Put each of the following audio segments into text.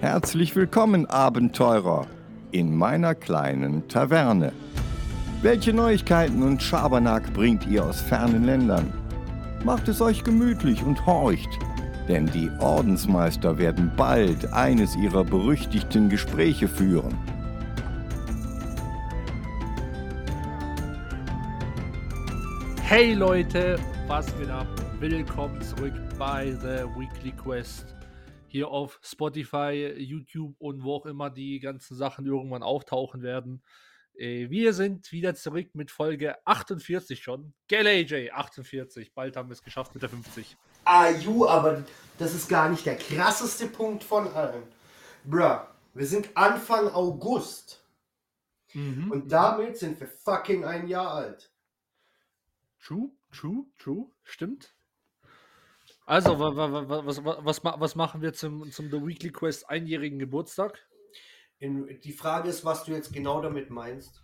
Herzlich willkommen, Abenteurer, in meiner kleinen Taverne. Welche Neuigkeiten und Schabernack bringt ihr aus fernen Ländern? Macht es euch gemütlich und horcht, denn die Ordensmeister werden bald eines ihrer berüchtigten Gespräche führen. Hey Leute, was geht ab? Willkommen zurück bei The Weekly Quest. Hier auf Spotify, YouTube und wo auch immer die ganzen Sachen irgendwann auftauchen werden. Äh, Wir sind wieder zurück mit Folge 48 schon. Gell, AJ, 48. Bald haben wir es geschafft mit der 50. Aju, aber das ist gar nicht der krasseste Punkt von allen. Bruh, wir sind Anfang August Mhm. und damit sind wir fucking ein Jahr alt. True, true, true. Stimmt. Also, wa, wa, wa, was, wa- was, ma- was machen wir zum, zum The Weekly Quest einjährigen Geburtstag? In, die Frage ist, was du jetzt genau damit meinst.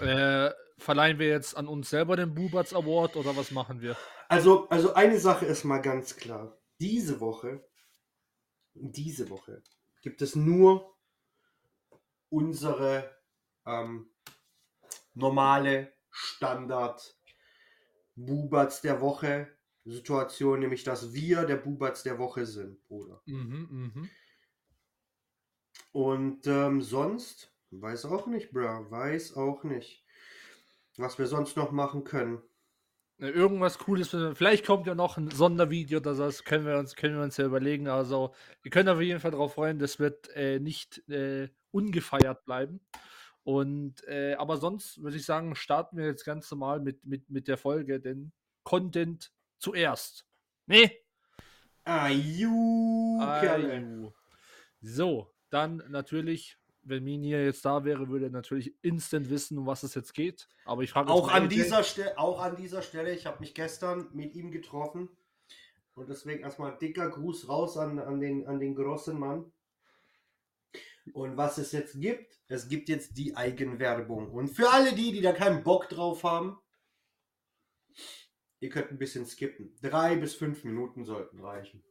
Äh, verleihen wir jetzt an uns selber den Buberts Award oder was machen wir? Also, also eine Sache ist mal ganz klar. Diese Woche, diese Woche gibt es nur unsere ähm, normale Standard Buberts der Woche Situation, nämlich dass wir der Buberts der Woche sind, Bruder. Mhm, mhm. Und ähm, sonst, weiß auch nicht, bro, weiß auch nicht, was wir sonst noch machen können. Irgendwas Cooles. Vielleicht kommt ja noch ein Sondervideo, das können wir uns, können wir uns ja überlegen. Also, ihr könnt auf jeden Fall darauf freuen, das wird äh, nicht äh, ungefeiert bleiben. Und äh, aber sonst würde ich sagen, starten wir jetzt ganz normal mit, mit, mit der Folge, denn Content zuerst. Nee. Kerle. Aju. So, dann natürlich, wenn Mini jetzt da wäre, würde er natürlich instant wissen, um was es jetzt geht. Aber ich frage Auch an, dieser Stelle, auch an dieser Stelle, ich habe mich gestern mit ihm getroffen. Und deswegen erstmal dicker Gruß raus an, an, den, an den großen Mann. Und was es jetzt gibt, es gibt jetzt die Eigenwerbung. Und für alle die, die da keinen Bock drauf haben, ihr könnt ein bisschen skippen. Drei bis fünf Minuten sollten reichen.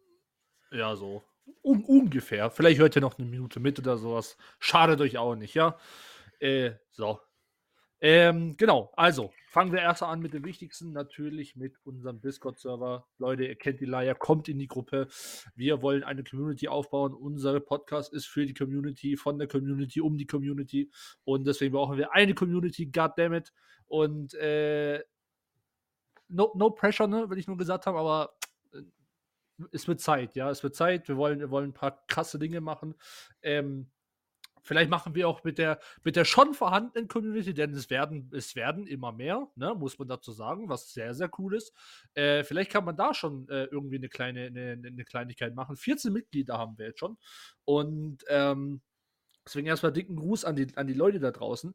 Ja, so. Un ungefähr. Vielleicht hört ihr noch eine Minute mit oder sowas. Schadet euch auch nicht, ja? Äh, so. Ähm, genau, also fangen wir erst an mit dem Wichtigsten, natürlich mit unserem Discord-Server. Leute, ihr kennt die Leier, kommt in die Gruppe. Wir wollen eine Community aufbauen. Unser Podcast ist für die Community, von der Community, um die Community. Und deswegen brauchen wir eine Community, goddammit. Und äh, no, no pressure, ne, will ich nur gesagt haben, aber äh, es wird Zeit, ja, es wird Zeit. Wir wollen, wir wollen ein paar krasse Dinge machen. Ähm, vielleicht machen wir auch mit der, mit der schon vorhandenen Community, denn es werden, es werden immer mehr, ne, muss man dazu sagen, was sehr, sehr cool ist. Äh, vielleicht kann man da schon äh, irgendwie eine kleine, eine, eine Kleinigkeit machen. 14 Mitglieder haben wir jetzt schon. Und ähm, Deswegen erstmal dicken Gruß an die, an die Leute da draußen.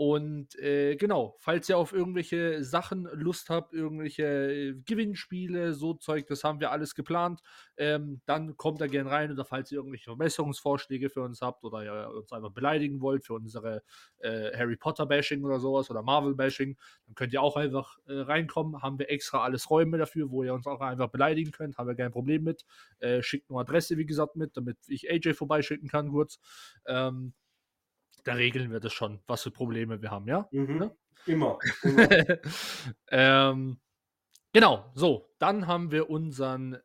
Und äh, genau, falls ihr auf irgendwelche Sachen Lust habt, irgendwelche äh, Gewinnspiele, so Zeug, das haben wir alles geplant, ähm, dann kommt da gerne rein. Oder falls ihr irgendwelche Verbesserungsvorschläge für uns habt oder ihr uns einfach beleidigen wollt für unsere äh, Harry Potter-Bashing oder sowas oder Marvel-Bashing, dann könnt ihr auch einfach äh, reinkommen. Haben wir extra alles Räume dafür, wo ihr uns auch einfach beleidigen könnt. Haben wir kein Problem mit. Äh, schickt nur Adresse, wie gesagt, mit, damit ich AJ vorbeischicken kann, kurz. Ähm, da regeln wir das schon, was für Probleme wir haben, ja? Mhm. Ne? Immer. immer. ähm, genau, so, dann haben wir unseren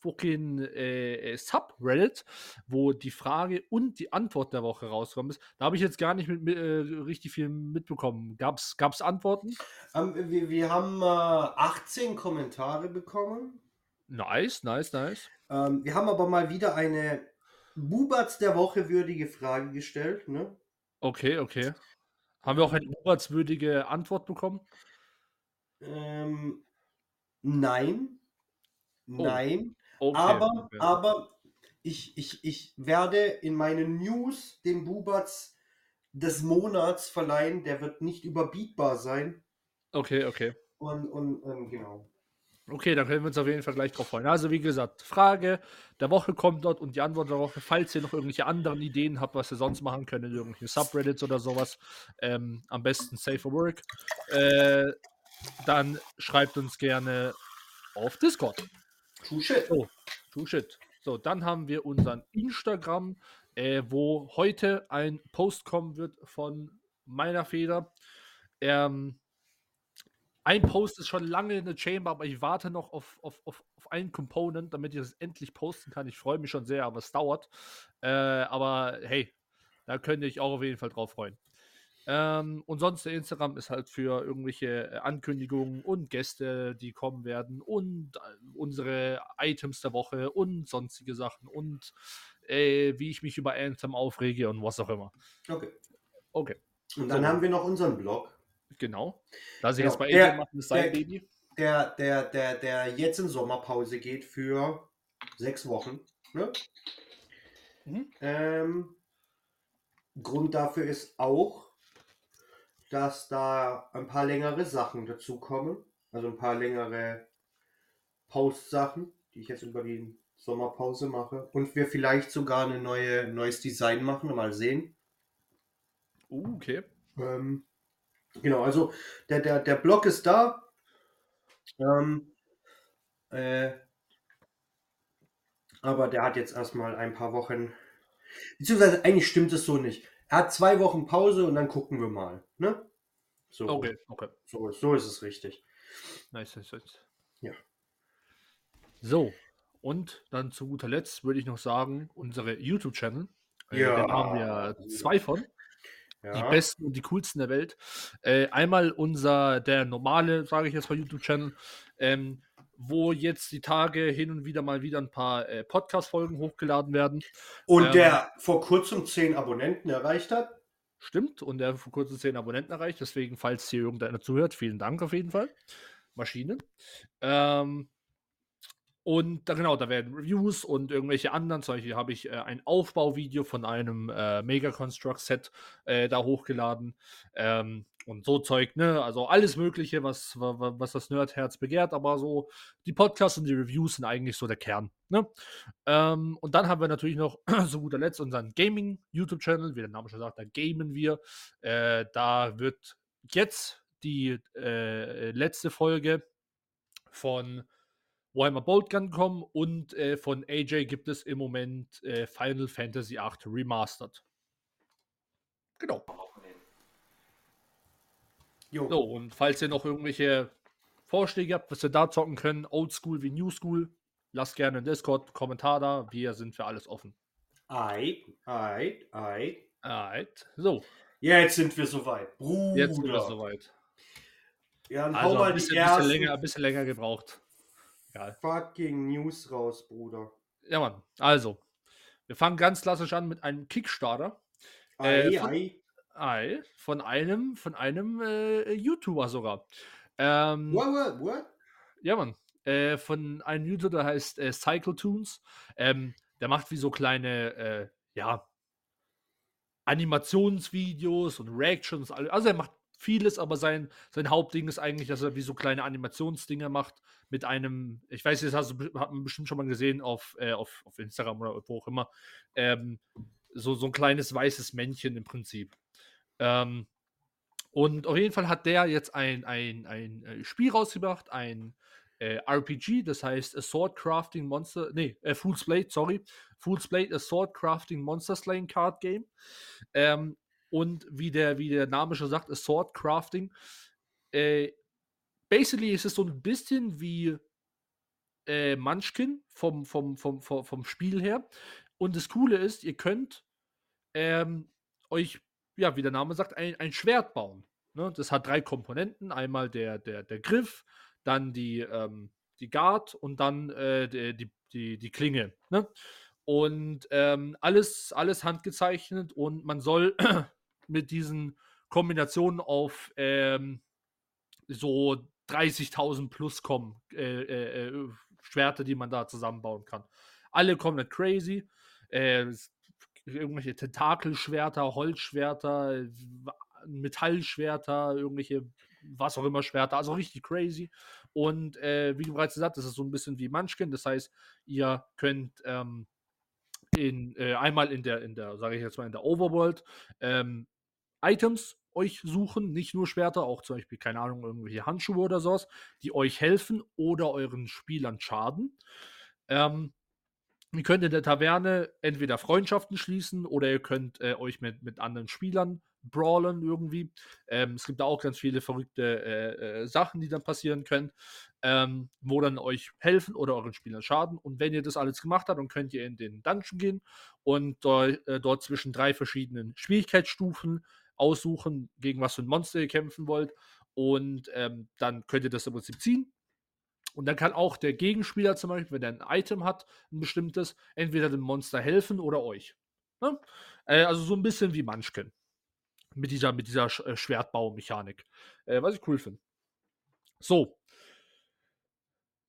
fucking äh, Subreddit, wo die Frage und die Antwort der Woche rauskommen ist. Da habe ich jetzt gar nicht mit, mit, äh, richtig viel mitbekommen. Gab's, gab's Antworten? Ähm, wir, wir haben äh, 18 Kommentare bekommen. Nice, nice, nice. Ähm, wir haben aber mal wieder eine Bubatz der Woche würdige Frage gestellt. Ne? Okay, okay. Haben wir auch eine urheitswürdige Antwort bekommen? Ähm, nein. Oh, Nein. Okay, aber okay. aber ich, ich, ich werde in meinen News den Bubatz des Monats verleihen. Der wird nicht überbietbar sein. okay, okay. Und, und, und genau. Okay, dann können wir uns auf jeden Fall gleich drauf freuen. Also, wie gesagt, Frage der Woche kommt dort und die Antwort der Woche, falls ihr noch irgendwelche anderen Ideen habt, was ihr sonst machen könnt, in irgendwelchen Subreddits oder sowas, ähm, am besten Safer Work, äh, dann schreibt uns gerne auf Discord. True shit. So, true shit. So, dann haben wir unseren Instagram, äh, wo heute ein Post kommen wird von meiner Feder. Ähm, ein Post ist schon lange in der Chamber, aber ich warte noch auf, auf, auf, auf einen Component, damit ich das endlich posten kann. Ich freue mich schon sehr, aber es dauert. Äh, aber hey, da könnt ihr euch auch auf jeden Fall drauf freuen. Ähm, und sonst der Instagram ist halt für irgendwelche äh, Ankündigungen und Gäste, die kommen werden und äh, unsere Items der Woche und sonstige Sachen und äh, wie ich mich über Anthem aufrege und was auch immer. Okay. Okay, Und dann So. haben wir noch unseren Blog, genau. Lass ich Genau, jetzt bei der- machen, das sein der- Baby. der, der, der, der jetzt in Sommerpause geht für sechs Wochen. Ne? Mhm. Ähm, Grund dafür ist auch, dass da ein paar längere Sachen dazukommen. Also ein paar längere Post-Sachen, die ich jetzt über die Sommerpause mache. Und wir vielleicht sogar ein neue, neues Design machen. Mal sehen. Uh, okay. Ähm, genau, also der, der, der Blog ist da. Ähm, äh, aber der hat jetzt erstmal ein paar Wochen. Beziehungsweise eigentlich stimmt es so nicht. Er hat zwei Wochen Pause und dann gucken wir mal. Ne? So, Okay, okay. so, ist- so ist es richtig. Nice, nice, nice. Ja. So, und dann zu guter Letzt würde ich noch sagen, unsere YouTube-Channel. Äh, Ja. Den haben wir zwei von. Die Ja. besten und die coolsten der Welt. Äh, einmal unser, der normale, sage ich jetzt mal, YouTube-Channel, ähm, wo jetzt die Tage hin und wieder mal wieder ein paar äh, Podcast-Folgen hochgeladen werden. Und ähm, der vor kurzem zehn Abonnenten erreicht hat. Stimmt, und der vor kurzem 10 Abonnenten erreicht. Deswegen, falls hier irgendeiner zuhört, vielen Dank auf jeden Fall. Maschine. Ähm, und da, genau, da werden Reviews und irgendwelche anderen. Zum Beispiel habe ich äh, ein Aufbauvideo von einem äh, Mega Construct Set äh, da hochgeladen. Ähm, und so Zeug, ne? Also alles Mögliche, was, wa- wa- was das Nerdherz begehrt, aber so die Podcasts und die Reviews sind eigentlich so der Kern. Ne? Ähm, und dann haben wir natürlich noch zu guter Letzt unseren Gaming-YouTube-Channel, wie der Name schon sagt, da gamen wir. Äh, da wird jetzt die äh, letzte Folge von Warhammer Boltgun kommen und äh, von AJ gibt es im Moment äh, Final Fantasy VIII Remastered. Genau. Jo. So, und falls ihr noch irgendwelche Vorschläge habt, was wir da zocken können, Oldschool wie New School, lasst gerne einen Discord-Kommentar da. Wir sind für alles offen. Ei, ei, ei. Alright. So, Jetzt sind wir soweit. Bruder. jetzt sind wir soweit. Ja, dann hau Also mal ein die bisschen, ersten bisschen, länger, ein bisschen länger gebraucht. Egal. fucking News raus, Bruder. Ja, Mann. Also, wir fangen ganz klassisch an mit einem Kickstarter. Ei, Äh, von- ei. Ei, von einem, von einem äh, YouTuber sogar. Ähm, What, what, what? Ja, Mann. Äh, von einem YouTuber, der heißt äh, Cycletoons. Ähm, der macht wie so kleine, äh, ja, Animationsvideos und Reactions. Also er macht vieles, aber sein, sein Hauptding ist eigentlich, dass er wie so kleine Animationsdinge macht mit einem, ich weiß, das hast du hat man bestimmt schon mal gesehen auf, äh, auf, auf Instagram oder wo auch immer, ähm, so, so ein kleines weißes Männchen im Prinzip. Ähm, und auf jeden Fall hat der jetzt ein, ein, ein äh, Spiel rausgebracht, ein äh, RPG, das heißt A Sword Crafting Monster, nee, äh, Fool's Blade, sorry. Fool's Blade, A Sword Crafting Monster Slaying Card Game. Ähm, und wie der, wie der Name schon sagt, Sword Crafting. Äh, basically ist es so ein bisschen wie äh, Munchkin vom, vom, vom, vom, vom Spiel her. Und das Coole ist, ihr könnt ähm, euch, ja, wie der Name sagt, ein, ein Schwert bauen. Ne? Das hat drei Komponenten. Einmal der, der, der Griff, dann die, ähm, die Guard und dann äh, die, die, die, die Klinge. Ne? Und ähm, alles, alles handgezeichnet und man soll mit diesen Kombinationen auf ähm, so 30.000 plus kommen. Äh, äh, äh, Schwerter, die man da zusammenbauen kann. Alle komplett crazy. Äh, irgendwelche Tentakelschwerter, Holzschwerter, Metallschwerter, irgendwelche, was auch immer Schwerter, also richtig crazy. Und äh, wie bereits gesagt das ist so ein bisschen wie Munchkin. Das heißt, ihr könnt ähm, in, äh, einmal in der, in der, sage ich jetzt mal, in der Overworld ähm, Items euch suchen, nicht nur Schwerter, auch zum Beispiel, keine Ahnung, irgendwelche Handschuhe oder sowas, die euch helfen oder euren Spielern schaden. Ähm, ihr könnt in der Taverne entweder Freundschaften schließen oder ihr könnt äh, euch mit, mit anderen Spielern brawlen irgendwie. Ähm, es gibt da auch ganz viele verrückte äh, äh, Sachen, die dann passieren können, ähm, wo dann euch helfen oder euren Spielern schaden. Und wenn ihr das alles gemacht habt, dann könnt ihr in den Dungeon gehen und äh, dort zwischen drei verschiedenen Schwierigkeitsstufen aussuchen, gegen was für ein Monster ihr kämpfen wollt. Und ähm, dann könnt ihr das im Prinzip ziehen. Und dann kann auch der Gegenspieler zum Beispiel, wenn er ein Item hat, ein bestimmtes, entweder dem Monster helfen oder euch. Ne? Äh, also so ein bisschen wie Munchkin. Mit dieser, mit dieser Sch äh, Schwertbaumechanik. Äh, was ich cool finde. So.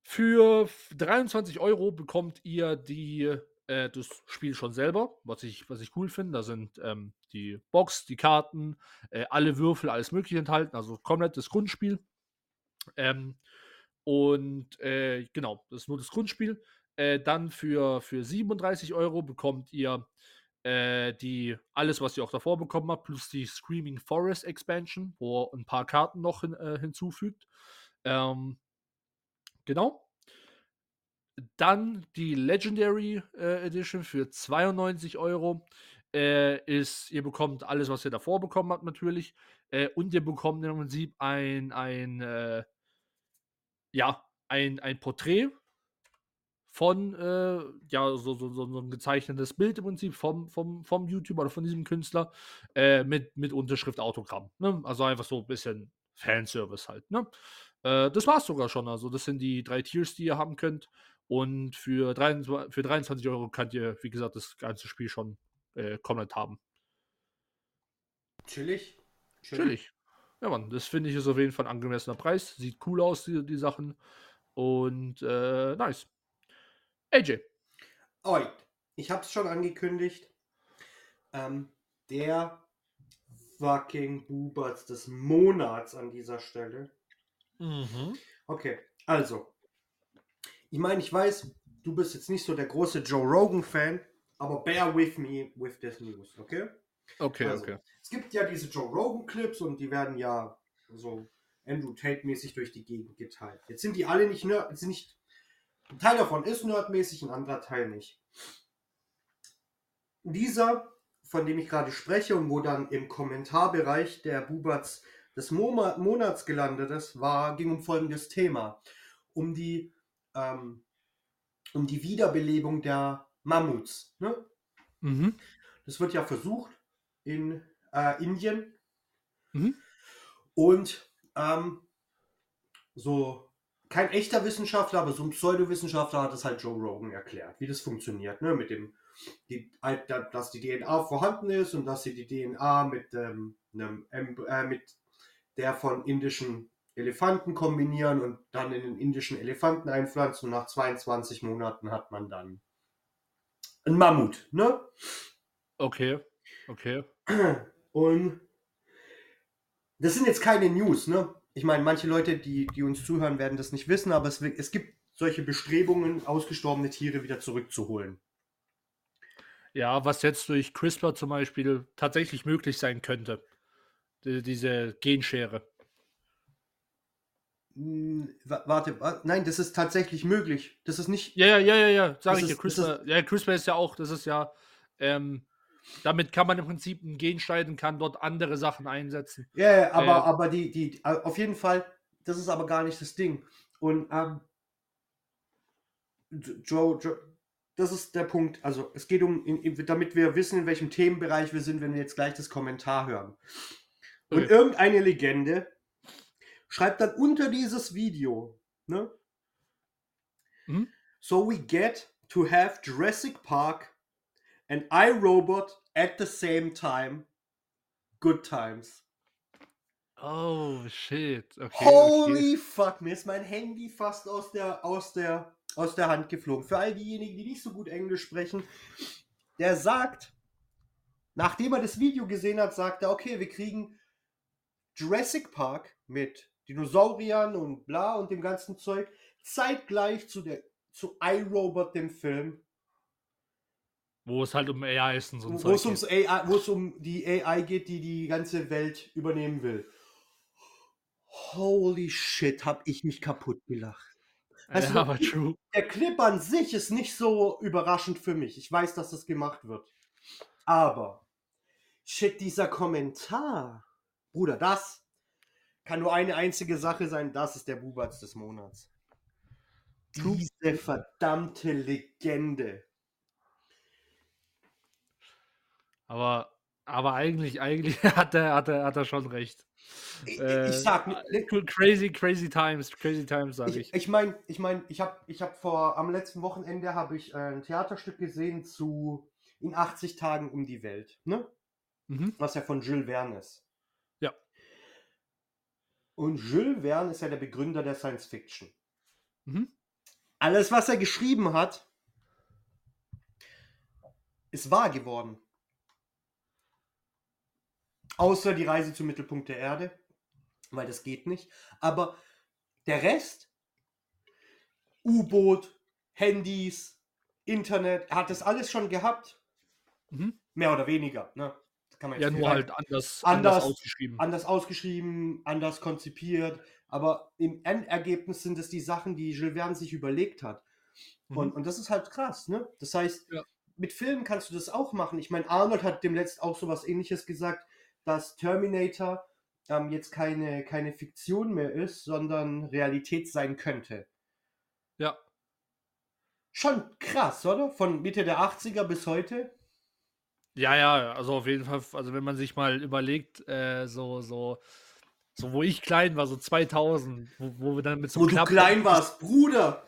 Für 23 Euro bekommt ihr die äh, das Spiel schon selber, was ich, was ich cool finde. Da sind ähm, die Box, die Karten, äh, alle Würfel, alles Mögliche enthalten, also komplett das Grundspiel. Ähm, und äh, genau, das ist nur das Grundspiel. Äh, dann für, für 37 Euro bekommt ihr äh, die, alles, was ihr auch davor bekommen habt, plus die Screaming Forest Expansion, wo ein paar Karten noch hin, äh, hinzufügt. Ähm, genau. Dann die Legendary äh, Edition für 92 Euro. Äh, ist, ihr bekommt alles, was ihr davor bekommen habt, natürlich. Äh, und ihr bekommt im Prinzip ein, ein, äh, ja, ein, ein Porträt von, äh, ja, so, so, so, ein gezeichnetes Bild im Prinzip vom, vom, vom YouTuber oder von diesem Künstler äh, mit, mit Unterschrift Autogramm. Ne? Also einfach so ein bisschen Fanservice halt. Ne? Äh, das war's sogar schon. Also, das sind die drei Tiers, die ihr haben könnt. Und für 23, für 23 Euro könnt ihr, wie gesagt, das ganze Spiel schon äh, komplett haben. Chillig. Chillig. Ja, Mann, das finde ich ist auf jeden Fall ein angemessener Preis. Sieht cool aus, die, die Sachen. Und äh, nice. AJ. Oi, ich habe es schon angekündigt. Ähm, der fucking Buberts des Monats an dieser Stelle. Mhm. Okay, also, ich meine, ich weiß, du bist jetzt nicht so der große Joe Rogan-Fan, aber bear with me with this news, okay? Okay, also, okay. Es gibt ja diese Joe Rogan-Clips und die werden ja so Andrew Tate-mäßig durch die Gegend geteilt. Jetzt sind die alle nicht nerd, sind nicht. Ein Teil davon ist nerdmäßig, ein anderer Teil nicht. Dieser, von dem ich gerade spreche und wo dann im Kommentarbereich der Buberts des Monats gelandet ist, war, ging um folgendes Thema. Um die ähm, um die Wiederbelebung der Mammuts. Ne? Mhm. Das wird ja versucht in äh, Indien. Mhm. Und ähm, so kein echter Wissenschaftler, aber so ein Pseudowissenschaftler hat es halt Joe Rogan erklärt, wie das funktioniert, ne? Mit dem, die, dass die DNA vorhanden ist und dass sie die DNA mit, ähm, einem, äh, mit der von indischen Elefanten kombinieren und dann in den indischen Elefanten einpflanzen und nach 22 Monaten hat man dann ein Mammut, ne? Okay, okay. Und das sind jetzt keine News, ne? Ich meine, manche Leute, die, die uns zuhören, werden das nicht wissen, aber es, es gibt solche Bestrebungen, ausgestorbene Tiere wieder zurückzuholen. Ja, was jetzt durch CRISPR zum Beispiel tatsächlich möglich sein könnte. Die, diese Genschere. Hm, warte, nein, das ist tatsächlich möglich. Das ist nicht. Ja, ja, ja, ja, ja, sag ich dir. CRISPR, ja, CRISPR ist ja auch, das ist ja, ähm, damit kann man im Prinzip ein Gen schneiden, kann dort andere Sachen einsetzen. Ja, yeah, aber, äh, aber die, die, auf jeden Fall, das ist aber gar nicht das Ding. Und ähm, Joe, Joe, das ist der Punkt. Also es geht um, in, damit wir wissen, in welchem Themenbereich wir sind, wenn wir jetzt gleich das Kommentar hören. Und okay. irgendeine Legende schreibt dann unter dieses Video, ne? Mhm. So we get to have Jurassic Park and iRobot at the same time. Good times. Oh shit. Okay, Holy okay. fuck, mir ist mein Handy fast aus der, aus der, aus der Hand geflogen. Für all diejenigen, die nicht so gut Englisch sprechen, der sagt, nachdem er das Video gesehen hat, sagt er, okay, wir kriegen Jurassic Park mit Dinosauriern und bla und dem ganzen Zeug zeitgleich zu der zu iRobot dem Film, Wo es halt um AI ist und so ein wo Zeug es ums geht. AI, wo es um die AI geht, die die ganze Welt übernehmen will. Holy shit, hab ich mich kaputt gelacht. Also, ja, aber true. der Clip an sich ist nicht so überraschend für mich. Ich weiß, dass das gemacht wird. Aber, shit, dieser Kommentar. Bruder, das kann nur eine einzige Sache sein. Das ist der Bubatz des Monats. Diese verdammte Legende. Aber, aber eigentlich, eigentlich hat er, hat er, hat er schon recht. Ich, Äh, ich sag, Crazy, crazy times, crazy times, sage ich, ich. ich meine, ich meine, ich habe ich hab vor am letzten Wochenende habe ich äh, ein Theaterstück gesehen zu in 80 Tagen um die Welt, ne? Mhm. Was ja von Jules Verne ist. Und Jules Verne ist ja der Begründer der Science Fiction. Mhm. Alles, was er geschrieben hat, ist wahr geworden. Außer die Reise zum Mittelpunkt der Erde, weil das geht nicht. Aber der Rest, U-Boot, Handys, Internet, er hat das alles schon gehabt. Mhm. Mehr oder weniger. Ne? Kann man Ja, nur halt anders, Anders- anders ausgeschrieben. anders ausgeschrieben, anders konzipiert, aber im Endergebnis sind es die Sachen, die Jules Verne sich überlegt hat. Und, Mhm. und das ist halt krass, ne? Das heißt, Ja. mit Filmen kannst du das auch machen. Ich meine, Arnold hat demnächst auch sowas ähnliches gesagt, dass Terminator ähm, jetzt keine, keine Fiktion mehr ist, sondern Realität sein könnte. Ja. Schon krass, oder? Von Mitte der 80er bis heute. Ja, ja, also auf jeden Fall, also wenn man sich mal überlegt, äh, so, so, so, wo ich klein war, so 2000, wo, wo wir dann mit so Wo einem du Klapp- klein warst, Bruder.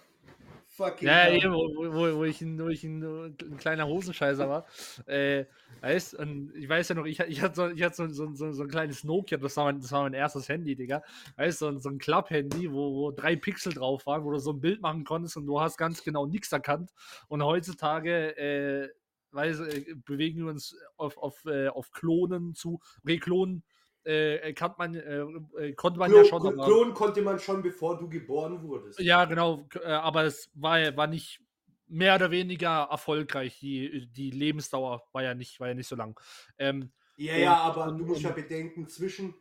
Fucking Ja, hell. eben, wo, wo, wo, ich ein, wo ich ein, ein kleiner Hosenscheißer war. Äh, weißt, und ich weiß ja noch, ich, ich hatte, so, ich hatte so, so, so, so ein kleines Nokia, das war mein, das war mein erstes Handy, Digga. Weißt du, so, ein- so ein Klapp-Handy, wo, wo drei Pixel drauf waren, wo du so ein Bild machen konntest und du hast ganz genau nichts erkannt. Und heutzutage, äh, weiß, äh, bewegen wir uns auf, auf, äh, auf Klonen zu. Okay, Klonen äh, kann man, äh, äh, konnte man ja Klon, schon. Klon, aber- Klon konnte man schon, bevor du geboren wurdest. ja, genau, äh, aber es war, ja- war nicht mehr oder weniger erfolgreich. Die, die Lebensdauer war ja nicht, war ja nicht so lang. Ähm, Ja, ja, aber du musst ja bedenken, zwischen,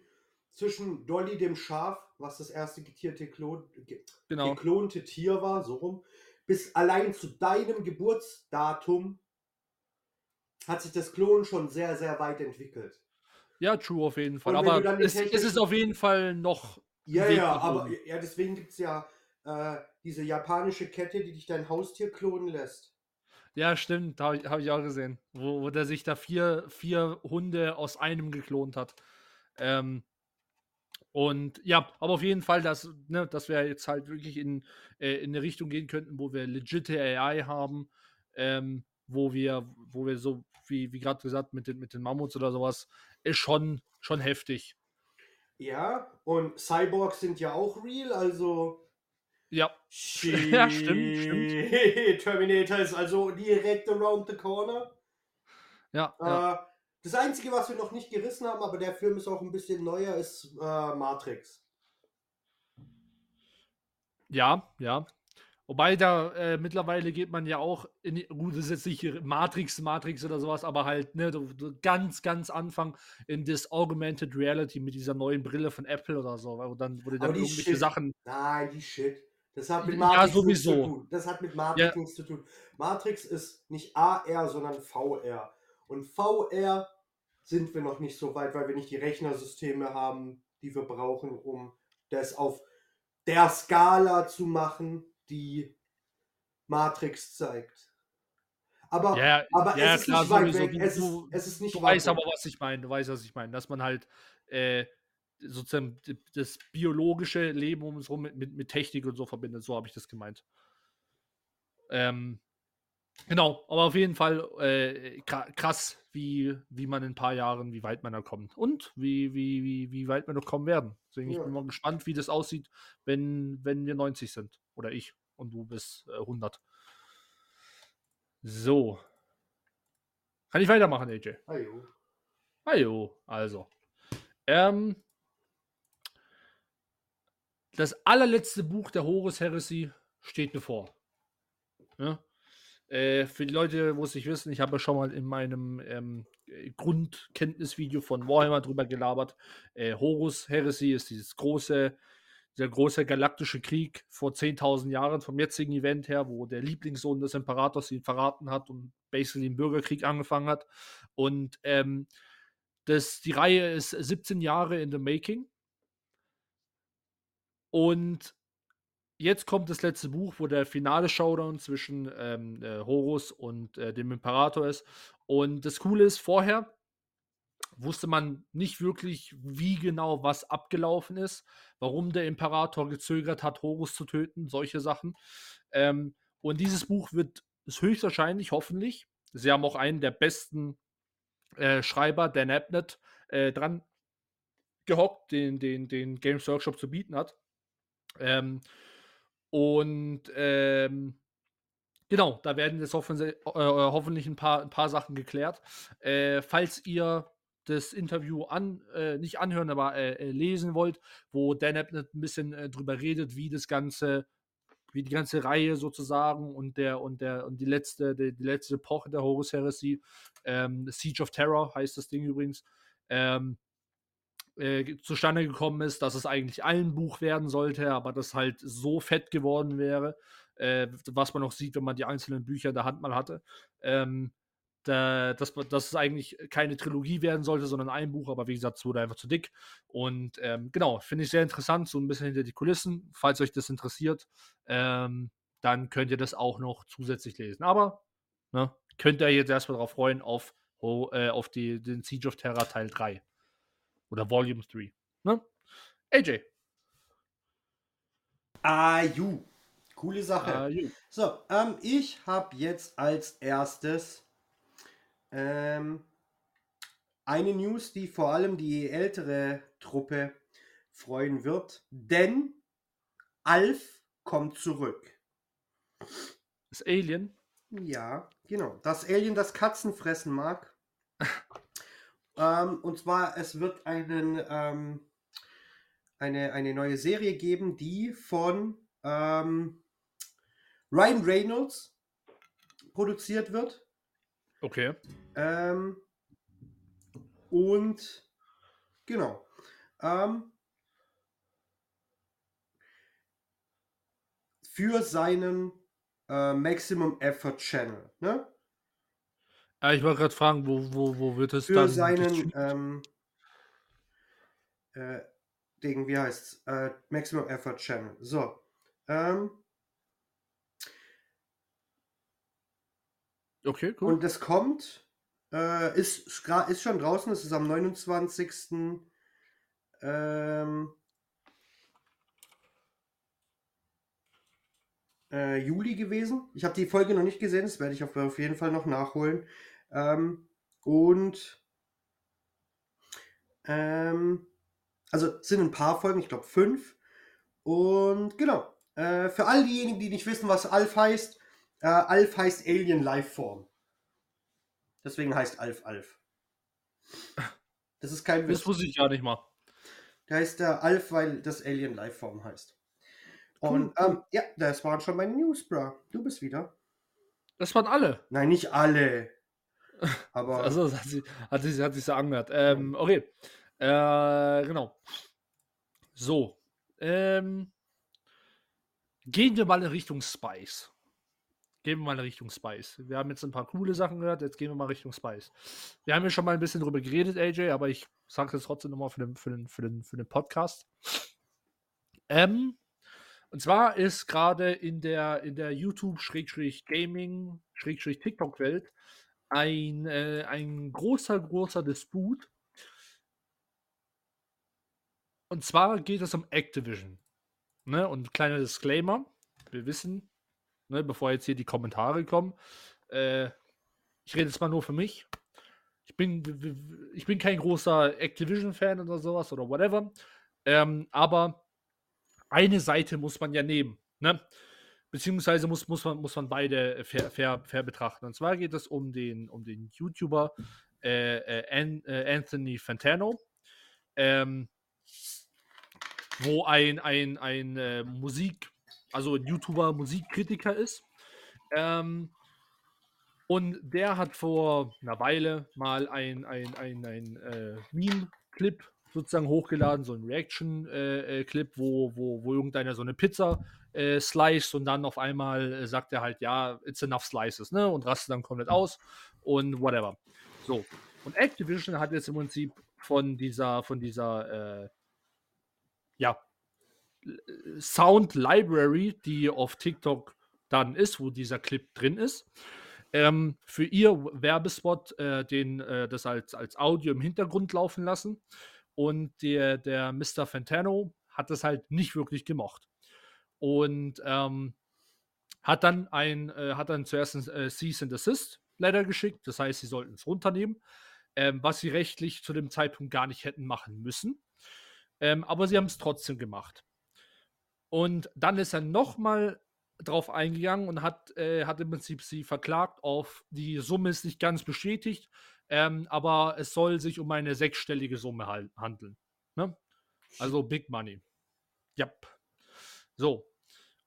zwischen Dolly dem Schaf, was das erste getierte Klon, ge, genau. geklonte Tier war, so rum, bis allein zu deinem Geburtsdatum hat sich das Klon schon sehr, sehr weit entwickelt. Ja, true auf jeden Fall. Aber es, es ist auf jeden Fall noch. Ja, ja, aber ja, deswegen gibt es ja äh, diese japanische Kette, die dich dein Haustier klonen lässt. Ja, stimmt, habe ich, hab ich auch gesehen. Wo, wo der sich da vier, vier Hunde aus einem geklont hat. Ähm, und ja, aber auf jeden Fall, dass, ne, dass wir jetzt halt wirklich in, äh, in eine Richtung gehen könnten, wo wir legitime AI haben, ähm, wo wir, wo wir so, wie, wie gerade gesagt, mit den, mit den Mammuts oder sowas, ist schon, schon heftig. Ja, und Cyborgs sind ja auch real, also. Ja, Shit. Ja, stimmt, stimmt. Terminator ist also direkt around the corner. ja, ja. Äh, das Einzige, was wir noch nicht gerissen haben, aber der Film ist auch ein bisschen neuer, ist äh, Matrix. Ja, ja. Wobei da äh, mittlerweile geht man ja auch in die, gut, das ist jetzt nicht Matrix, Matrix oder sowas, aber halt, ne, ganz, ganz Anfang in das Augmented Reality mit dieser neuen Brille von Apple oder so, wo dann, du dann irgendwelche Shit. Sachen. Nein, die Shit. Das hat mit Ja, Matrix nichts sowieso. zu tun. Das hat mit Matrix Ja. nichts zu tun. Matrix ist nicht AR, sondern VR. Und VR sind wir noch nicht so weit, weil wir nicht die Rechnersysteme haben, die wir brauchen, um das auf der Skala zu machen, die Matrix zeigt. Aber, Ja, aber ja, es ist klar, nicht weit sowieso. weg. Du, Es ist, du, es ist nicht du weit weißt weg. aber, was ich meine. Du weißt, was ich meine. Dass man halt äh, sozusagen das biologische Leben um uns herum mit, mit, mit Technik und so verbindet. So habe ich das gemeint. Ähm, genau, aber auf jeden Fall äh, kra- krass, wie, wie man in ein paar Jahren, wie weit man da kommt. Und wie, wie, wie, wie weit wir noch kommen werden. Deswegen ich Ja. bin mal gespannt, wie das aussieht, wenn, wenn wir 90 sind. Oder ich und du bis äh, 100. So. Kann ich weitermachen, AJ? Ah, jo. Hallo, also. Ähm, das allerletzte Buch der Horus Heresy steht bevor. Ja? Äh, für die Leute, wo es nicht wissen, ich habe schon mal in meinem ähm, Grundkenntnisvideo von Warhammer drüber gelabert. Äh, Horus Heresy ist dieses große, der große galaktische Krieg vor 10.000 Jahren vom jetzigen Event her, wo der Lieblingssohn des Imperators ihn verraten hat und basically den Bürgerkrieg angefangen hat. Und ähm, das, die Reihe ist 17 Jahre in the making. Und jetzt kommt das letzte Buch, wo der finale Showdown zwischen ähm, äh, Horus und äh, dem Imperator ist. Und das Coole ist, vorher wusste man nicht wirklich, wie genau was abgelaufen ist, warum der Imperator gezögert hat, Horus zu töten, solche Sachen. Ähm, und dieses Buch wird höchstwahrscheinlich, hoffentlich, sie haben auch einen der besten äh, Schreiber, Dan Abnett, äh, dran gehockt, den, den, den Games Workshop zu bieten hat. Ähm, und ähm, genau, da werden jetzt hoffen, äh, hoffentlich ein paar, ein paar Sachen geklärt. Äh, falls ihr das Interview an, äh, nicht anhören, aber äh, äh lesen wollt, wo Dan Abnett ein bisschen äh, drüber redet, wie das Ganze, wie die ganze Reihe sozusagen und der und der und die letzte, die, die letzte Epoche der Horus Heresy, ähm, Siege of Terror heißt das Ding übrigens, ähm, äh, zustande gekommen ist, dass es eigentlich ein Buch werden sollte, aber das halt so fett geworden wäre, äh, was man auch sieht, wenn man die einzelnen Bücher in der Hand mal hatte. Ähm, da, dass, dass es eigentlich keine Trilogie werden sollte, sondern ein Buch, aber wie gesagt, es wurde einfach zu dick. Und ähm, genau, finde ich sehr interessant, so ein bisschen hinter die Kulissen. Falls euch das interessiert, ähm, dann könnt ihr das auch noch zusätzlich lesen. Aber ne, könnt ihr jetzt erstmal darauf freuen, auf, oh, äh, auf die, den Siege of Terror Teil 3. Oder Volume 3. Ne? AJ. Ah, ju. Coole Sache. Ah, so, ähm, ich habe jetzt als erstes ähm, eine News, die vor allem die ältere Truppe freuen wird, denn Alf kommt zurück. Das Alien? Ja, genau. Das Alien, das Katzen fressen mag. Ähm, und zwar, es wird einen, ähm, eine, eine neue Serie geben, die von ähm, Ryan Reynolds produziert wird. Okay. Ähm, und genau. Ähm, für seinen äh, Maximum Effort Channel. Ne? Ja, ich wollte gerade fragen, wo, wo, wo wird es für dann? Für seinen ähm, äh, Ding, wie heißt äh, Maximum Effort Channel. So. Ähm, okay, cool. Und das kommt, äh, ist, ist schon draußen, es ist am 29. Ähm, äh, Juli gewesen. Ich habe die Folge noch nicht gesehen, das werde ich auf, auf jeden Fall noch nachholen. Ähm, und ähm, also sind ein paar Folgen, ich glaube fünf. Und genau, äh, für all diejenigen, die nicht wissen, was Alf heißt, äh, Alf heißt Alien Lifeform. Deswegen heißt Alf Alf. Das ist kein Witz. Das wusste ich gar nicht mal. Der heißt der Alf, weil das Alien Lifeform heißt. Und ähm, ja, das waren schon meine News, bro. Du bist wieder. Das waren alle. Nein, nicht alle. Aber. Also, das hat sich, hat sich, hat sich so angehört. Ähm, okay. Äh, genau. So. Ähm, gehen wir mal in Richtung Spice. Gehen wir mal Richtung Spice. Wir haben jetzt ein paar coole Sachen gehört, jetzt gehen wir mal Richtung Spice. Wir haben ja schon mal ein bisschen drüber geredet, AJ, aber ich sage es trotzdem nochmal für den, für, den, für, den, für den Podcast. Ähm, und zwar ist gerade in der, in der YouTube-Gaming-TikTok-Welt ein, äh, ein großer, großer Disput. Und zwar geht es um Activision. Ne? Und kleiner Disclaimer: Wir wissen, ne, bevor jetzt hier die Kommentare kommen, äh, ich rede jetzt mal nur für mich. Ich bin, ich bin kein großer Activision-Fan oder sowas oder whatever. Ähm, aber eine Seite muss man ja nehmen. Ne? beziehungsweise muss, muss, man, muss man beide fair, fair, fair betrachten. Und zwar geht es um den, um den YouTuber äh, äh, äh, Anthony Fantano. Ähm, wo ein, ein, ein äh, Musik, also ein YouTuber Musikkritiker ist. Ähm, und der hat vor einer Weile mal ein, ein, ein, ein äh, Meme-Clip sozusagen hochgeladen, so ein Reaction-Clip, äh, wo, wo, wo irgendeiner so eine Pizza äh, slice und dann auf einmal äh, sagt er halt, ja, it's enough slices, ne? Und rastet dann komplett aus und whatever. So. Und Activision hat jetzt im Prinzip von dieser, von dieser, äh, ja, Sound Library, die auf TikTok dann ist, wo dieser Clip drin ist, ähm, für ihr Werbespot äh, den, äh, das als, als Audio im Hintergrund laufen lassen. Und der, der Mr. Fantano hat das halt nicht wirklich gemocht. Und ähm, hat dann ein, äh, hat dann zuerst ein äh, Cease and Assist Letter geschickt. Das heißt, sie sollten es runternehmen, ähm, was sie rechtlich zu dem Zeitpunkt gar nicht hätten machen müssen. Ähm, aber sie haben es trotzdem gemacht. Und dann ist er nochmal drauf eingegangen und hat, äh, hat im Prinzip sie verklagt auf, die Summe ist nicht ganz bestätigt, ähm, aber es soll sich um eine sechsstellige Summe handeln. Ne? Also Big Money. Ja. Yep. So.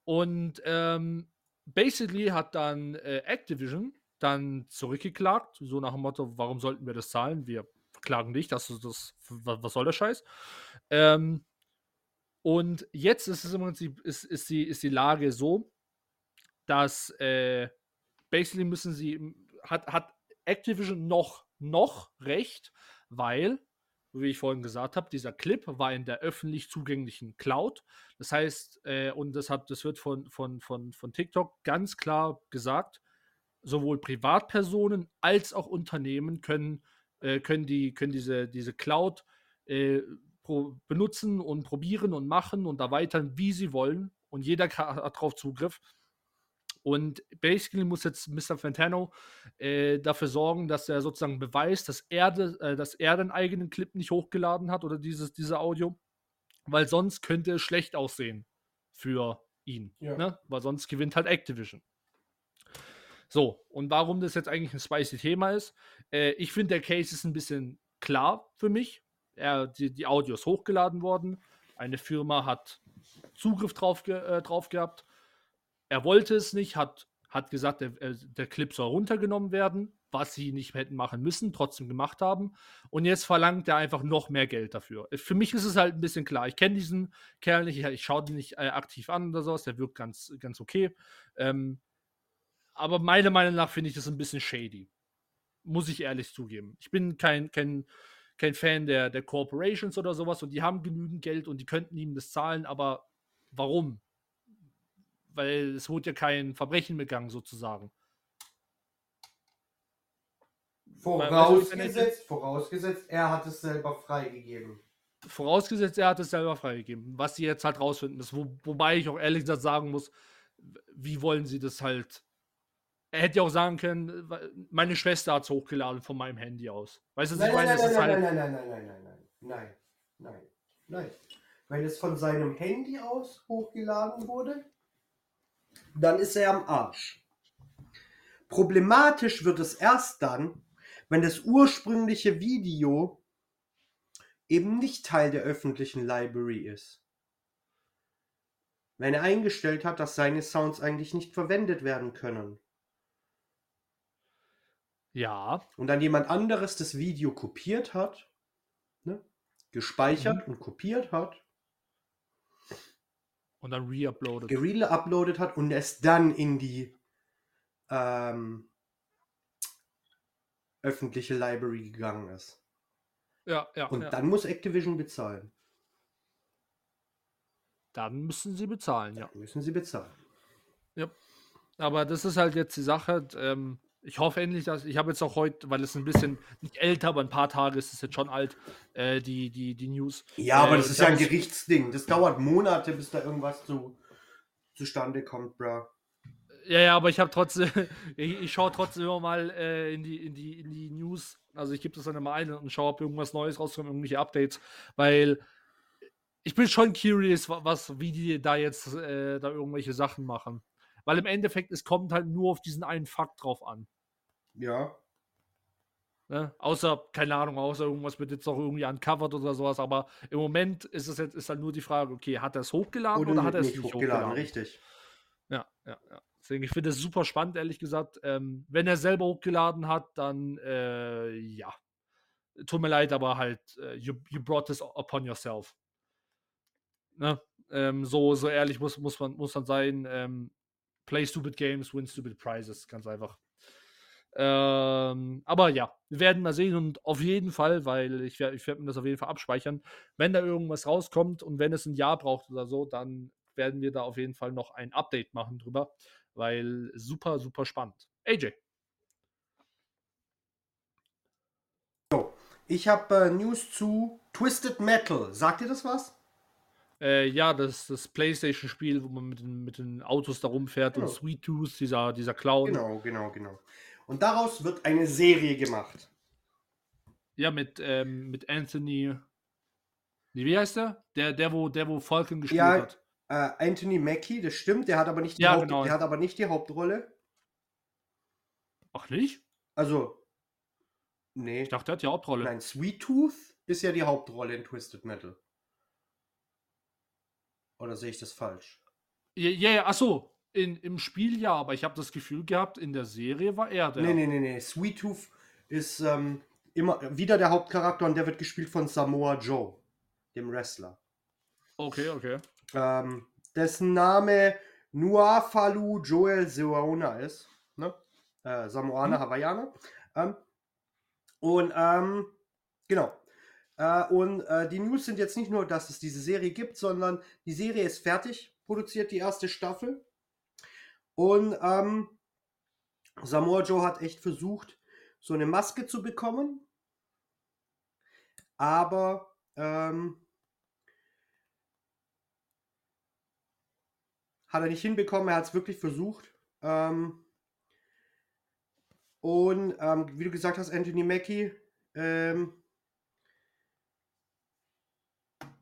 Und ähm, basically hat dann äh, Activision dann zurückgeklagt, so nach dem Motto, warum sollten wir das zahlen? Wir klagen dich, das das, was soll der Scheiß? Ähm, und jetzt ist es im Prinzip, ist, ist, die, ist die Lage so, dass äh, basically müssen sie, hat, hat Activision noch, noch recht, weil, wie ich vorhin gesagt habe, dieser Clip war in der öffentlich zugänglichen Cloud. Das heißt, äh, und das, hat, das wird von, von, von, von TikTok ganz klar gesagt, sowohl Privatpersonen als auch Unternehmen können, äh, können, die, können diese, diese Cloud äh, benutzen und probieren und machen und erweitern, wie sie wollen. Und jeder hat darauf Zugriff. Und basically muss jetzt Mr. Fantano äh, dafür sorgen, dass er sozusagen beweist, dass er, de, äh, dass er den eigenen Clip nicht hochgeladen hat oder dieses, diese Audio, weil sonst könnte es schlecht aussehen für ihn. Ja. Ne? Weil sonst gewinnt halt Activision. So, und warum das jetzt eigentlich ein spicy Thema ist, äh, ich finde, der Case ist ein bisschen klar für mich. Er, die, die Audio hochgeladen worden. Eine Firma hat Zugriff drauf, ge, äh, drauf gehabt er wollte es nicht, hat, hat gesagt, der, äh, der Clip soll runtergenommen werden, was sie nicht hätten machen müssen, trotzdem gemacht haben. Und jetzt verlangt er einfach noch mehr Geld dafür. Für mich ist es halt ein bisschen klar. Ich kenne diesen Kerl nicht, ich, ich schaue den nicht äh, aktiv an oder sowas, der wirkt ganz, ganz okay. Ähm, aber meiner Meinung nach finde ich das ein bisschen shady. Muss ich ehrlich zugeben. Ich bin kein, kein, kein Fan der, der Corporations oder sowas und die haben genügend Geld und die könnten ihm das zahlen, aber warum? weil es wurde ja kein Verbrechen begangen, sozusagen. Vorausgesetzt, vorausgesetzt, er hat es selber freigegeben. Vorausgesetzt, er hat es selber freigegeben. Was sie jetzt halt rausfinden ist, wo, wobei ich auch ehrlich gesagt sagen muss, wie wollen sie das halt. Er hätte ja auch sagen können, meine Schwester hat es hochgeladen von meinem Handy aus. Weißt du, nein, ich meine, nein, das nein, ist nein, halt. Nein, nein, nein, nein, nein, nein, nein, nein, nein, nein. Wenn es von seinem Handy aus hochgeladen wurde, dann ist er am Arsch. Problematisch wird es erst dann, wenn das ursprüngliche Video eben nicht Teil der öffentlichen Library ist. Wenn er eingestellt hat, dass seine Sounds eigentlich nicht verwendet werden können. Ja. Und dann jemand anderes das Video kopiert hat, ne, gespeichert mhm. und kopiert hat und dann re-uploadet. Re-uploadet hat und es dann in die ähm, öffentliche Library gegangen ist. Ja, ja. Und ja. dann muss Activision bezahlen. Dann müssen sie bezahlen, ja. Dann müssen sie bezahlen. Ja. Aber das ist halt jetzt die Sache. Ähm, ich hoffe endlich, dass ich habe jetzt auch heute, weil es ein bisschen nicht älter, aber ein paar Tage ist es jetzt schon alt, äh, die, die, die News. Ja, aber äh, das ist ja ein Gerichtsding. Das dauert Monate, bis da irgendwas zu, zustande kommt, bro. Ja, ja, aber ich habe trotzdem, ich, ich schaue trotzdem immer mal äh, in, die, in, die, in die News. Also ich gebe das dann immer ein und schaue, ob irgendwas Neues rauskommt, irgendwelche Updates, weil ich bin schon curious, was, wie die da jetzt äh, da irgendwelche Sachen machen. Weil im Endeffekt, es kommt halt nur auf diesen einen Fakt drauf an. Ja. Ne? Außer, keine Ahnung, außer irgendwas wird jetzt noch irgendwie uncovered oder sowas, aber im Moment ist es jetzt ist dann nur die Frage, okay, hat er es hochgeladen oder, oder hat er es nicht hochgeladen? hochgeladen? Richtig. Ja, ja, ja. Deswegen, ich finde es super spannend, ehrlich gesagt. Ähm, wenn er selber hochgeladen hat, dann äh, ja. Tut mir leid, aber halt, uh, you, you brought this upon yourself. Ne? Ähm, so, so ehrlich muss, muss, man, muss man sein. Ähm, play stupid games, win stupid prizes. Ganz einfach. Ähm, aber ja, wir werden mal sehen und auf jeden Fall, weil ich werde ich werd mir das auf jeden Fall abspeichern, wenn da irgendwas rauskommt und wenn es ein Jahr braucht oder so, dann werden wir da auf jeden Fall noch ein Update machen drüber, weil super, super spannend. AJ. Ich habe äh, News zu Twisted Metal. Sagt ihr das was? Äh, ja, das das PlayStation-Spiel, wo man mit den, mit den Autos da rumfährt Genau. und Sweet Tooth, dieser, dieser Clown. Genau, genau, genau. Und daraus wird eine Serie gemacht. Ja, mit, ähm, mit Anthony. Wie heißt der? Der, der, wo, der, wo Falcon gespielt Ja, hat. Äh, Anthony Mackie, das stimmt, der hat aber nicht die, Ja, Haupt genau. der hat aber nicht die Hauptrolle. Ach nicht? Also, nee. Ich dachte, der hat die Hauptrolle. Nein, Sweet Tooth ist ja die Hauptrolle in Twisted Metal. Oder sehe ich das falsch? Ja, ja, ja, ach so. In, Im Spiel ja, aber ich habe das Gefühl gehabt, in der Serie war er der. Nee, nee, nee, nee. Sweet Tooth ist ähm, immer wieder der Hauptcharakter und der wird gespielt von Samoa Joe, dem Wrestler. Okay, okay. Ähm, dessen Name Nuafalu Joel Seoana ist. Ne? Äh, Samoaner, Hm. Hawaiianer. Ähm, und ähm, genau. Äh, und äh, die News sind jetzt nicht nur, dass es diese Serie gibt, sondern die Serie ist fertig, produziert die erste Staffel. Und ähm, Samoa Joe hat echt versucht, so eine Maske zu bekommen. Aber ähm, hat er nicht hinbekommen. Er hat es wirklich versucht. Ähm, und ähm, wie du gesagt hast, Anthony Mackie ähm,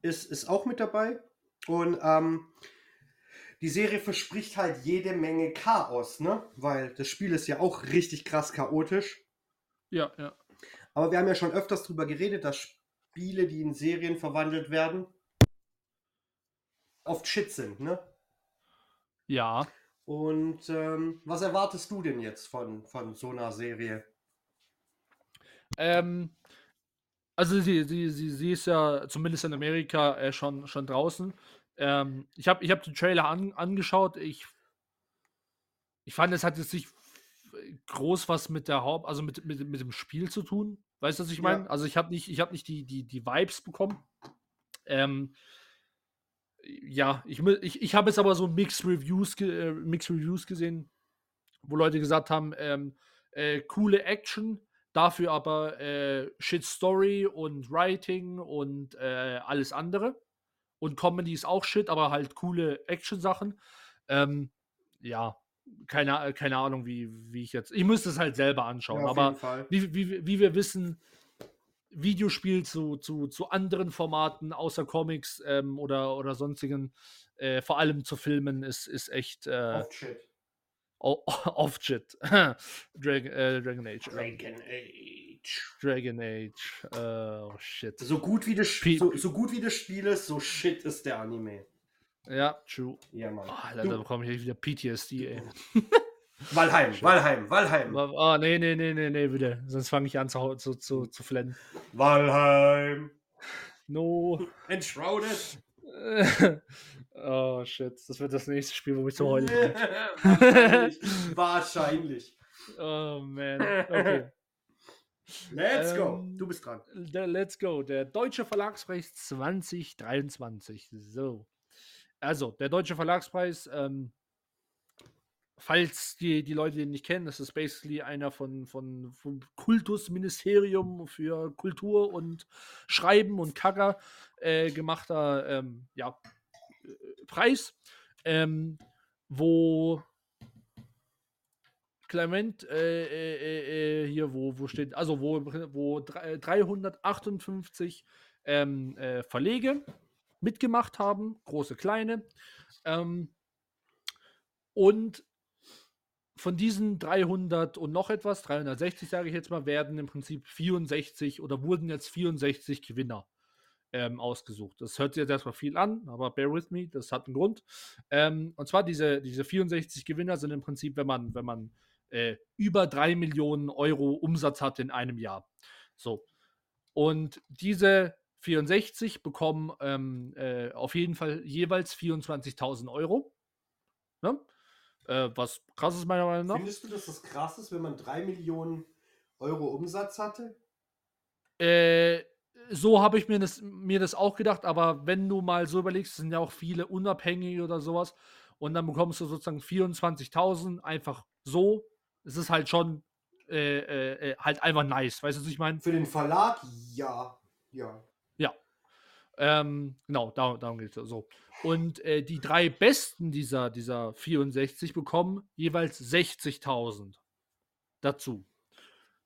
ist, ist auch mit dabei. Und ähm, die Serie verspricht halt jede Menge Chaos, ne? Weil das Spiel ist ja auch richtig krass chaotisch. Ja, ja. Aber wir haben ja schon öfters darüber geredet, dass Spiele, die in Serien verwandelt werden, oft Shit sind, ne? Ja. Und ähm, was erwartest du denn jetzt von, von so einer Serie? Ähm, also sie, sie, sie, sie ist ja zumindest in Amerika äh, schon, schon draußen. Ähm, ich habe ich hab den Trailer an, angeschaut. Ich, ich fand, es hat jetzt nicht groß was mit der Haupt, also mit, mit, mit dem Spiel zu tun. Weißt du, was ich Ja. meine? Also ich habe nicht, ich habe nicht die, die, die Vibes bekommen. Ähm, ja, ich, ich, ich habe jetzt aber so Mixed Reviews, äh, Mixed Reviews gesehen, wo Leute gesagt haben, ähm, äh, coole Action, dafür aber äh, Shit Story und Writing und äh, alles andere. Und Comedy ist auch Shit, aber halt coole Action-Sachen. Ähm, ja, keine, keine Ahnung, wie, wie ich jetzt. Ich müsste es halt selber anschauen, Ja, aber wie, wie, wie wir wissen, Videospiel zu, zu, zu anderen Formaten außer Comics ähm, oder, oder sonstigen, äh, vor allem zu Filmen, ist, ist echt äh, Oft Shit. o- off shit. Dragon, äh, Dragon Age. Dragon Age. Dragon Age. Äh, oh shit. So gut, wie das, so, so gut wie das Spiel ist, so shit ist der Anime. Ja, true. Ja, Mann. Oh, Alter, da bekomme ich wieder PTSD, ey. Valheim, Valheim, Valheim. Ah, nee, nee, nee, nee, nee, bitte. Sonst fange ich an zu, zu, zu, zu flennen. Valheim. No. Enshrouded. oh shit. Das wird das nächste Spiel, wo ich zum Heulen. Wahrscheinlich. Wahrscheinlich. Oh man. Okay. Let's go. Ähm, Du bist dran. Der, let's go. Der Deutsche Verlagspreis 2023. So. Also, der Deutsche Verlagspreis, ähm, falls die, die Leute den nicht kennen, das ist basically einer von, von, vom Kultusministerium für Kultur und Schreiben und Kacker äh, gemachter ähm, ja, äh, Preis, ähm, wo Clement äh, äh, äh, äh, hier, wo, wo steht, also wo, wo drei- 358 ähm, äh, Verlege mitgemacht haben, große, kleine. Ähm, und von diesen 300 und noch etwas, 360 sage ich jetzt mal, werden im Prinzip 64 oder wurden jetzt 64 Gewinner ähm, ausgesucht. Das hört sich jetzt erstmal viel an, aber bear with me, das hat einen Grund. Ähm, und zwar diese, diese 64 Gewinner sind im Prinzip, wenn man, wenn man äh, über 3 Millionen Euro Umsatz hat in einem Jahr. So. Und diese 64 bekommen ähm, äh, auf jeden Fall jeweils 24.000 Euro. Ne? Äh, was krass ist meiner Meinung nach. Findest du, dass das krass ist, wenn man 3 Millionen Euro Umsatz hatte? Äh, so habe ich mir das, mir das auch gedacht, aber wenn du mal so überlegst, sind ja auch viele unabhängige oder sowas und dann bekommst du sozusagen 24.000 einfach so. Es ist halt schon äh, äh, äh, halt einfach nice, weißt du, was ich meine? Für den Verlag, ja. Ja. Ja. Ähm, genau, darum, darum geht es so. Und äh, die drei Besten dieser, dieser 64 bekommen jeweils 60.000 dazu.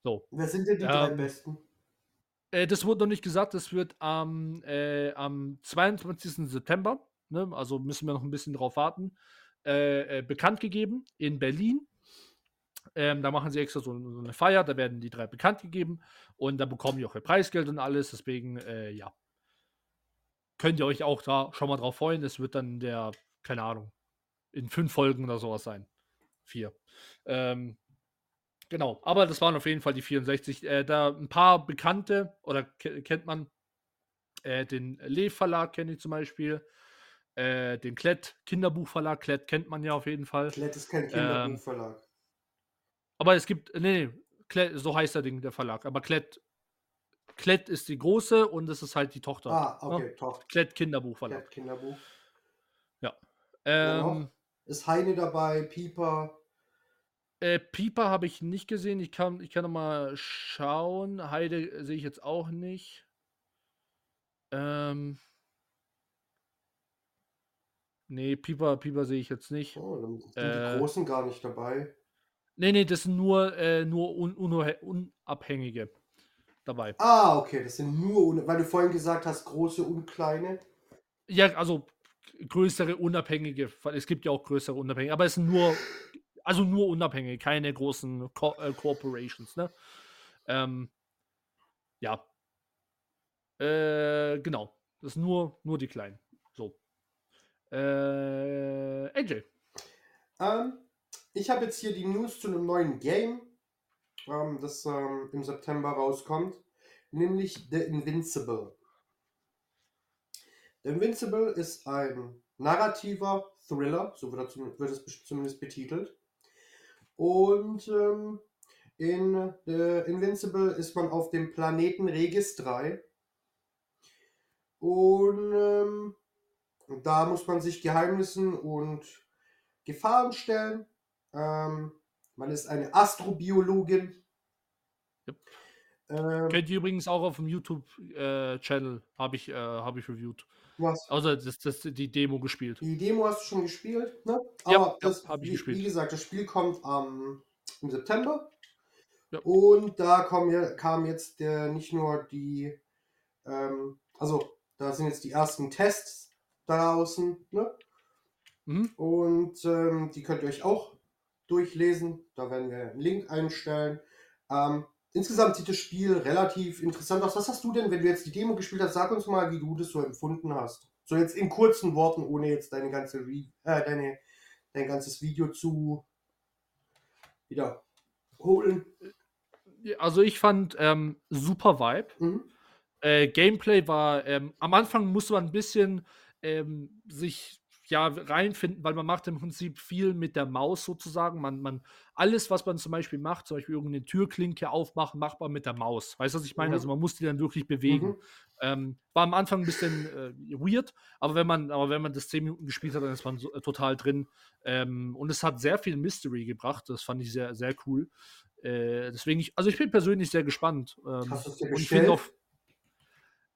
So. Wer sind denn die drei Besten? Äh, das wurde noch nicht gesagt, das wird am, äh, am 22. September, ne, also müssen wir noch ein bisschen drauf warten, bekannt gegeben in Berlin. Ähm, da machen sie extra so, so, eine Feier, da werden die drei bekannt gegeben und da bekommen die auch ihr Preisgeld und alles. Deswegen, äh, ja, könnt ihr euch auch da schon mal drauf freuen. Es wird dann der, keine Ahnung, in fünf Folgen oder sowas sein. Vier. Ähm, Genau, aber das waren auf jeden Fall die 64. Äh, da ein paar bekannte, oder kennt man, äh, den Lev Verlag kenne ich zum Beispiel, äh, den Klett Kinderbuchverlag, Klett kennt man ja auf jeden Fall. Klett ist kein Kinderbuchverlag. Ähm, aber es gibt, nee, nee Klett, so heißt der Ding, der Verlag, aber Klett, Klett ist die große und es ist halt die Tochter. Ah, ne? okay, ne? Tochter. Klett Kinderbuchverlag. Klett Kinderbuch. Ja. Ähm, ist Heine dabei, Pieper. Äh, Pieper habe ich nicht gesehen. Ich kann, ich kann noch mal schauen. Heide sehe ich jetzt auch nicht. Ähm. Nee, Pieper, Pieper sehe ich jetzt nicht. Oh, dann sind äh, die Großen gar nicht dabei. Nee, nee, das sind nur, äh, nur un, un, Unabhängige dabei. Ah, okay, das sind nur, weil du vorhin gesagt hast, große und kleine. Ja, also größere Unabhängige. Es gibt ja auch größere Unabhängige, aber es sind nur also nur unabhängig, keine großen Co äh, Corporations, ne? Ähm, ja. Äh, genau. Das ist nur, nur die kleinen. So. Äh, AJ. Ähm, ich habe jetzt hier die News zu einem neuen Game, ähm, das ähm, im September rauskommt, nämlich The Invincible. The Invincible ist ein narrativer Thriller, so wird, wird es zumindest betitelt. Und ähm, in äh, Invincible ist man auf dem Planeten Regis 3. Und ähm, da muss man sich Geheimnissen und Gefahren stellen. Ähm, man ist eine Astrobiologin. Yep. Ähm, Kennt ihr übrigens auch auf dem YouTube-Channel, äh, habe ich, äh, hab ich reviewed. Was? Also das, das, die Demo gespielt. Die Demo hast du schon gespielt, ne? Aber ja, das, ja, habe ich wie, gespielt. Wie gesagt, das Spiel kommt am, im September. Ja. Und da kommen, kam jetzt der, nicht nur die, ähm, also da sind jetzt die ersten Tests draußen, ne? Mhm. Und ähm, die könnt ihr euch auch durchlesen. Da werden wir einen Link einstellen. Ähm, Insgesamt sieht das Spiel relativ interessant aus. Was hast du denn, wenn du jetzt die Demo gespielt hast, sag uns mal, wie du das so empfunden hast. So jetzt in kurzen Worten, ohne jetzt deine ganze Re äh, deine, dein ganzes Video zu wiederholen. Also ich fand ähm, super Vibe. Mhm. Äh, Gameplay war, ähm, am Anfang musste man ein bisschen ähm, sich ja, reinfinden, weil man macht im Prinzip viel mit der Maus sozusagen. Man, man, alles, was man zum Beispiel macht, zum Beispiel irgendeine Türklinke aufmachen, macht man mit der Maus. Weißt du, was ich meine? Mhm. Also man muss die dann wirklich bewegen. Mhm. Ähm, war am Anfang ein bisschen äh, weird, aber wenn man, aber wenn man das 10 Minuten gespielt hat, dann ist man so, äh, total drin. Ähm, und es hat sehr viel Mystery gebracht. Das fand ich sehr, sehr cool. Äh, deswegen, ich, also ich bin persönlich sehr gespannt. Ähm, Hast du es dir bestellt?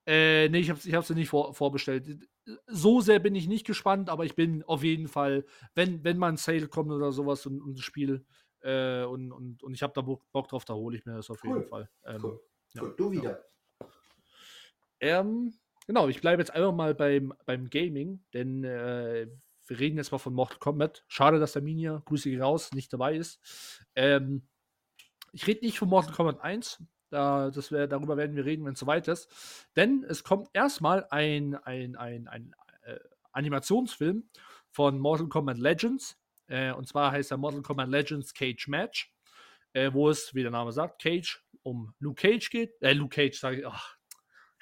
Äh, nee, ich habe ich hab's dir nicht vor, vorbestellt. So sehr bin ich nicht gespannt, aber ich bin auf jeden Fall, wenn, wenn mal ein Sale kommt oder sowas und, und das Spiel äh, und, und, und ich habe da Bock drauf, da hole ich mir das auf cool. jeden Fall. Ähm, cool. Ja, cool. Du wieder. Ja. Ähm, genau, ich bleibe jetzt einfach mal beim, beim Gaming, denn äh, wir reden jetzt mal von Mortal Kombat. Schade, dass der Minia, Grüße raus, nicht dabei ist. Ähm, ich rede nicht von Mortal Kombat 1. Da, das wär, darüber werden wir reden, wenn es soweit ist. Denn es kommt erstmal ein, ein, ein, ein äh, Animationsfilm von Mortal Kombat Legends. Äh, und zwar heißt er Mortal Kombat Legends Cage Match. Äh, wo es, wie der Name sagt, Cage um Luke Cage geht. Äh, Luke Cage, sage ich. Ach,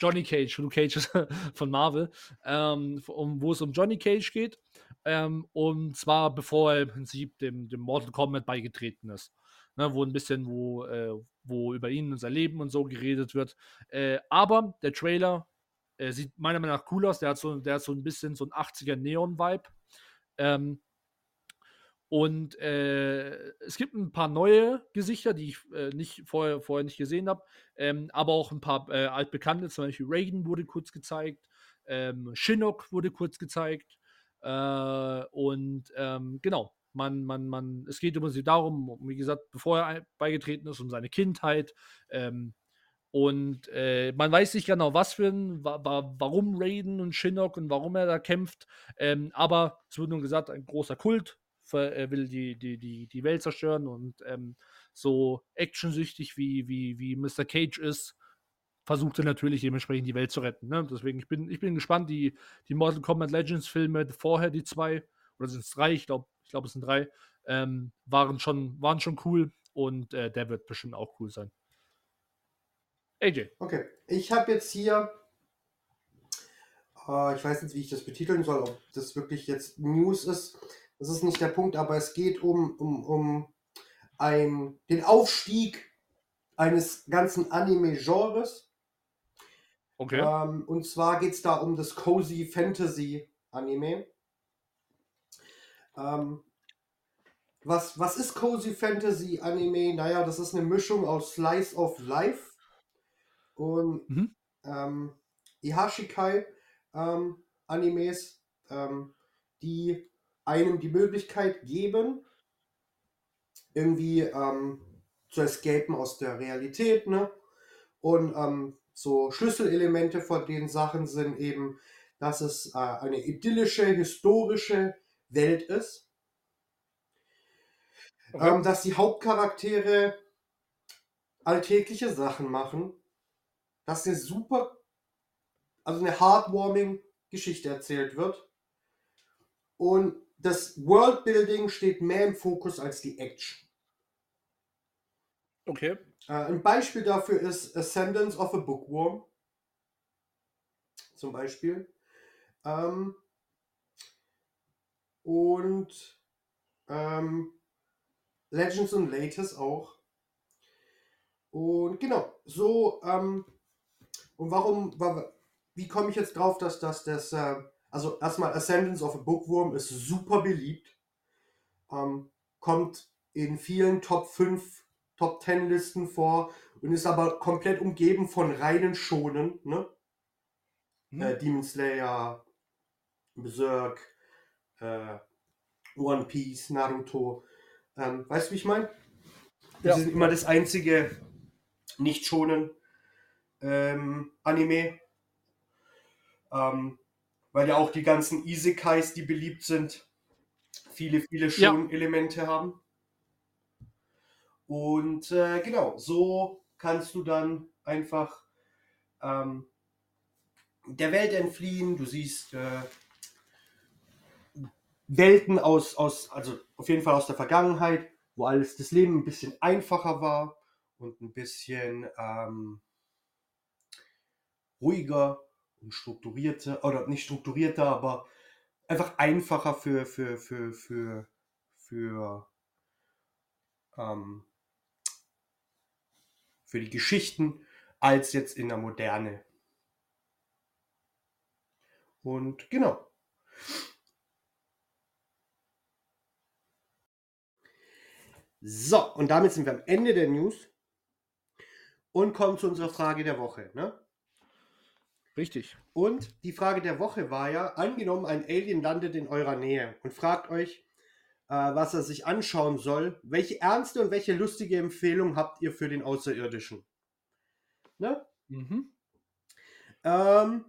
Johnny Cage, Luke Cage von Marvel, ähm, um, wo es um Johnny Cage geht. Ähm, und zwar bevor er im Prinzip dem, dem Mortal Kombat beigetreten ist. Ne, wo ein bisschen, wo, äh, wo über ihn und sein Leben und so geredet wird. Äh, aber der Trailer äh, sieht meiner Meinung nach cool aus. Der hat so, der hat so ein bisschen so ein 80er Neon-Vibe. Ähm, und äh, es gibt ein paar neue Gesichter, die ich äh, nicht vorher, vorher nicht gesehen habe, ähm, aber auch ein paar äh, altbekannte, zum Beispiel Reagan wurde kurz gezeigt, ähm, Shinnok wurde kurz gezeigt. Und ähm, genau, man, man, man, es geht immer darum, wie gesagt, bevor er beigetreten ist, um seine Kindheit. Ähm, und äh, man weiß nicht genau, was für ein, wa wa warum Raiden und Shinnok und warum er da kämpft. Ähm, aber es wird nun gesagt, ein großer Kult er will die, die, die, die Welt zerstören und ähm, so actionsüchtig wie, wie, wie Mr. Cage ist, versucht er natürlich dementsprechend die Welt zu retten. Ne? Deswegen, ich bin, ich bin gespannt, die, die Mortal Kombat Legends Filme vorher, die zwei, oder sind es drei, ich glaube, ich glaube, es sind drei, ähm, waren, schon, waren schon cool und äh, der wird bestimmt auch cool sein. AJ. Okay, ich habe jetzt hier, äh, ich weiß nicht, wie ich das betiteln soll, ob das wirklich jetzt News ist. Das ist nicht der Punkt, aber es geht um, um, um ein, den Aufstieg eines ganzen Anime-Genres. Okay. Ähm, und zwar geht es da um das Cozy Fantasy Anime. Ähm, was, was ist Cozy Fantasy Anime? Naja, das ist eine Mischung aus Slice of Life und mhm. ähm, Ihashikai ähm, Animes, ähm, die einem die Möglichkeit geben, irgendwie ähm, zu escapen aus der Realität. Ne? Und ähm, so Schlüsselelemente von den Sachen sind eben, dass es äh, eine idyllische, historische Welt ist. Okay. Ähm, dass die Hauptcharaktere alltägliche Sachen machen. Dass eine super, also eine heartwarming Geschichte erzählt wird. Und das Worldbuilding steht mehr im Fokus als die Action. Okay. Äh, ein Beispiel dafür ist Ascendance of a Bookworm. Zum Beispiel. Ähm, und ähm, Legends and Latest auch. Und genau, so, ähm, und warum, wie komme ich jetzt drauf, dass das das äh, also erstmal Ascendance of a Bookworm ist super beliebt. Ähm, kommt in vielen Top 5, Top 10 Listen vor und ist aber komplett umgeben von reinen Schonen. Ne? Hm. Äh, Demon Slayer, Berserk, äh, One Piece, Naruto. Ähm, weißt du, wie ich meine? Das ja. ist immer das einzige nicht schonen ähm, Anime. Ähm, weil ja auch die ganzen Isekais, die beliebt sind, viele, viele Schon-Elemente ja. haben. Und äh, genau, so kannst du dann einfach ähm, der Welt entfliehen. Du siehst äh, Welten aus, aus, also auf jeden Fall aus der Vergangenheit, wo alles das Leben ein bisschen einfacher war und ein bisschen ähm, ruhiger und strukturierter, oder nicht strukturierter, aber einfach einfacher für, für, für, für, für, ähm, für die Geschichten als jetzt in der Moderne. Und genau. So, und damit sind wir am Ende der News und kommen zu unserer Frage der Woche. Ne? Richtig. Und die Frage der Woche war ja, angenommen, ein Alien landet in eurer Nähe und fragt euch, äh, was er sich anschauen soll. Welche ernste und welche lustige Empfehlung habt ihr für den Außerirdischen? Ne? Mhm. Ähm,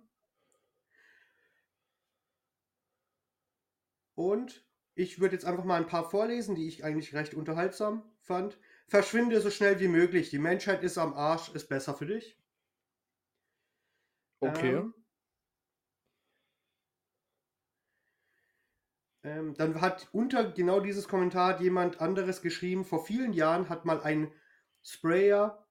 Und ich würde jetzt einfach mal ein paar vorlesen, die ich eigentlich recht unterhaltsam fand. Verschwinde so schnell wie möglich. Die Menschheit ist am Arsch, ist besser für dich. Okay. Ähm, ähm, dann hat unter genau dieses Kommentar jemand anderes geschrieben, vor vielen Jahren hat mal ein Sprayer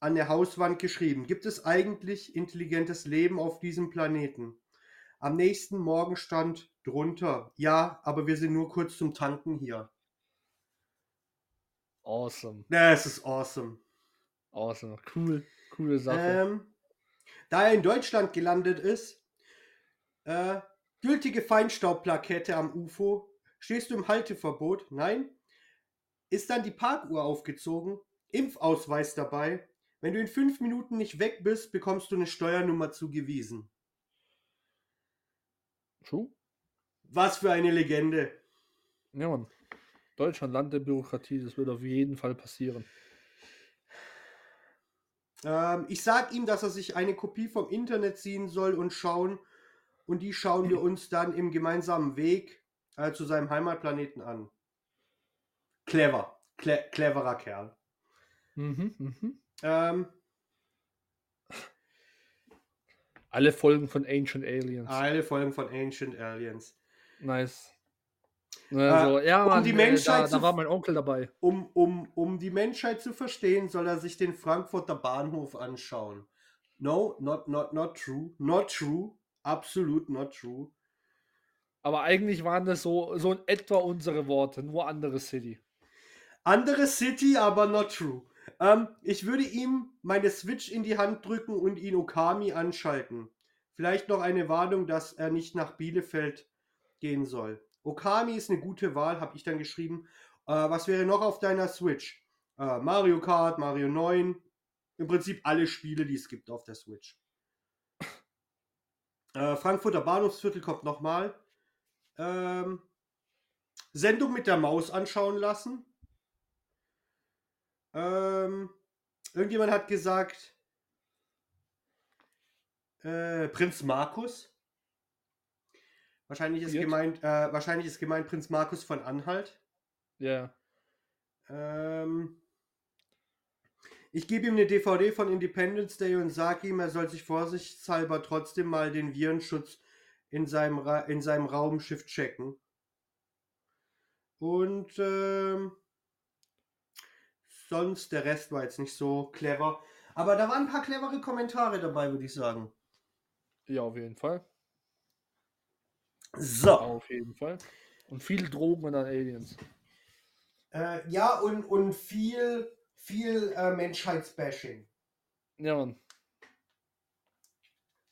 an der Hauswand geschrieben, gibt es eigentlich intelligentes Leben auf diesem Planeten? Am nächsten Morgen stand drunter, ja, aber wir sind nur kurz zum Tanken hier. Awesome. Das ist awesome. Awesome. Cool. Coole Sache. Ähm, da er in Deutschland gelandet ist, äh, gültige Feinstaubplakette am UFO. Stehst du im Halteverbot? Nein. Ist dann die Parkuhr aufgezogen? Impfausweis dabei? Wenn du in fünf Minuten nicht weg bist, bekommst du eine Steuernummer zugewiesen. True. Was für eine Legende. Ja, Mann. Deutschland, Land der Bürokratie, das wird auf jeden Fall passieren. Ähm, ich sag ihm, dass er sich eine Kopie vom Internet ziehen soll und schauen. Und die schauen wir uns dann im gemeinsamen Weg äh, zu seinem Heimatplaneten an. Clever. Cle cleverer Kerl. Mhm, mhm. Ähm, Alle Folgen von Ancient Aliens. alle Folgen von Ancient Aliens. Nice. Also, ja, um Mann, die äh, Menschheit da, zu da war mein Onkel dabei. Um, um, um die Menschheit zu verstehen, soll er sich den Frankfurter Bahnhof anschauen. No, not, not, not true. Not true. Absolut not true. Aber eigentlich waren das so, so in etwa unsere Worte, nur andere City. Andere City, aber not true. Ähm, ich würde ihm meine Switch in die Hand drücken und ihn Okami anschalten. Vielleicht noch eine Warnung, dass er nicht nach Bielefeld gehen soll. Okami ist eine gute Wahl, habe ich dann geschrieben. Äh, was wäre noch auf deiner Switch? Äh, Mario Kart, Mario 9. Im Prinzip alle Spiele, die es gibt auf der Switch. Äh, Frankfurter Bahnhofsviertel kommt nochmal. Ähm, Sendung mit der Maus anschauen lassen. Ähm, irgendjemand hat gesagt, äh, Prinz Markus. Wahrscheinlich ist, gemeint, äh, wahrscheinlich ist gemeint Prinz Markus von Anhalt. Ja. Ähm, ich gebe ihm eine DVD von Independence Day und sage ihm, er soll sich vorsichtshalber trotzdem mal den Virenschutz in seinem, Ra in seinem Raumschiff checken. Und ähm, sonst, der Rest war jetzt nicht so clever. Aber da waren ein paar clevere Kommentare dabei, würde ich sagen. Ja, auf jeden Fall. So. Auf jeden Fall. Und viel Drogen und dann Aliens. Äh, ja, und, und viel, viel äh, Menschheitsbashing. Ja, Mann.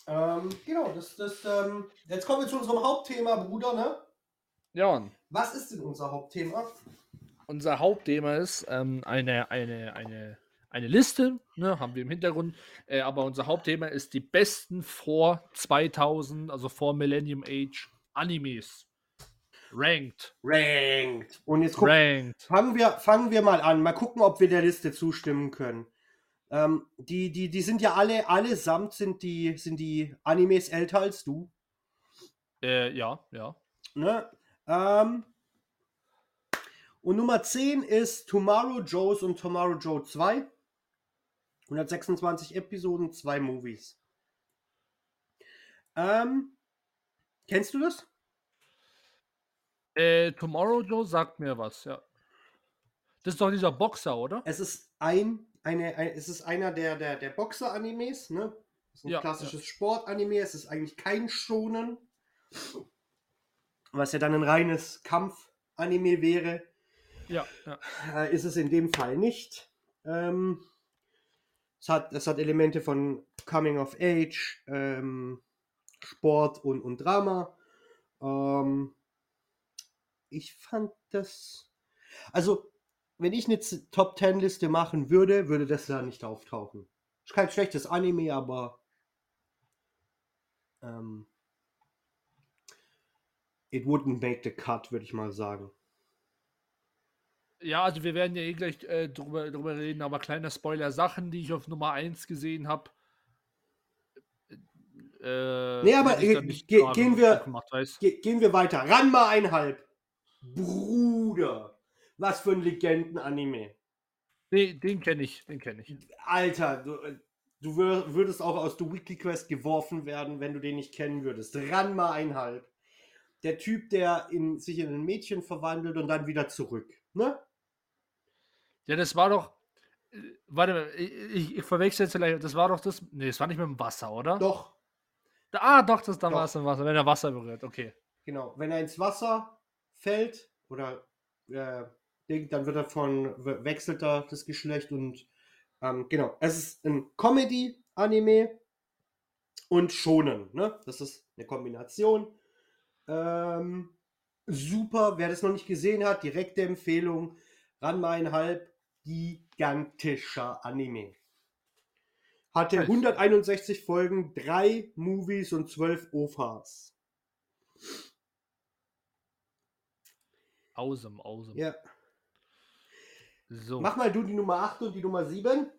Ähm, genau, das, das, ähm, jetzt kommen wir zu unserem Hauptthema, Bruder, ne? Ja, Mann. Was ist denn unser Hauptthema? Unser Hauptthema ist ähm, eine, eine, eine, eine Liste, ne, haben wir im Hintergrund. Äh, aber unser Hauptthema ist die besten vor 2000, also vor Millennium Age Animes. Ranked. Ranked. Und jetzt guck, Ranked. fangen, wir, fangen wir mal an. Mal gucken, ob wir der Liste zustimmen können. Ähm, die, die, die sind ja alle, allesamt sind die, sind die Animes älter als du. Äh, ja, ja. Ne? Ähm, und Nummer 10 ist Tomorrow Joe's und Tomorrow Joe 2. 126 Episoden, zwei Movies. Ähm, kennst du das? Äh, Tomorrow Joe sagt mir was, ja. Das ist doch dieser Boxer, oder? Es ist ein, eine, ein es ist einer der, der, der Boxer-Animes, ne? Es ist ein Ja, klassisches Sport-Anime, es ist eigentlich kein Shonen. Was ja dann ein reines Kampf-Anime wäre. Ja, ja. äh, ist es in dem Fall nicht. Ähm, es, hat, es hat Elemente von Coming of Age, ähm, Sport und, und Drama. Ähm, ich fand das. Also, wenn ich eine Top 10 Liste machen würde, würde das da nicht auftauchen. Ist kein schlechtes Anime, aber. Ähm, it wouldn't make the cut, würde ich mal sagen. Ja, also wir werden ja eh gleich äh, drüber, drüber reden, aber kleiner Spoiler, Sachen, die ich auf Nummer 1 gesehen habe, Äh, Nee, aber ge- ge- gehen wir- Gemacht. Ge gehen wir weiter. Ranma einhalb. Bruder. Was für ein Legenden-Anime. Nee, den kenne ich, den kenne ich. Alter, du, äh, du wür- würdest auch aus der Weekly Quest geworfen werden, wenn du den nicht kennen würdest. Ranma einhalb. Der Typ, der in, sich in ein Mädchen verwandelt und dann wieder zurück. Ne? Ja, das war doch. äh, Warte mal, ich, ich, verwechsel jetzt vielleicht. Das war doch das. Nee, das war nicht mit dem Wasser, oder? Doch, Ah, doch, das da war es im Wasser, wenn er Wasser berührt. Okay. genau. Wenn er ins Wasser fällt oder äh, dann wird er von, we- wechselt er das Geschlecht und ähm, genau. Es ist ein Comedy-Anime und Shonen. Ne? Das ist eine Kombination. Ähm, super, wer das noch nicht gesehen hat, direkte Empfehlung. Ranma einhalb, gigantischer Anime. Hatte Nice. 161 Folgen, drei Movies und 12 OVAs. Awesome, awesome. Ja. So. Mach mal du die Nummer 8 und die Nummer 7.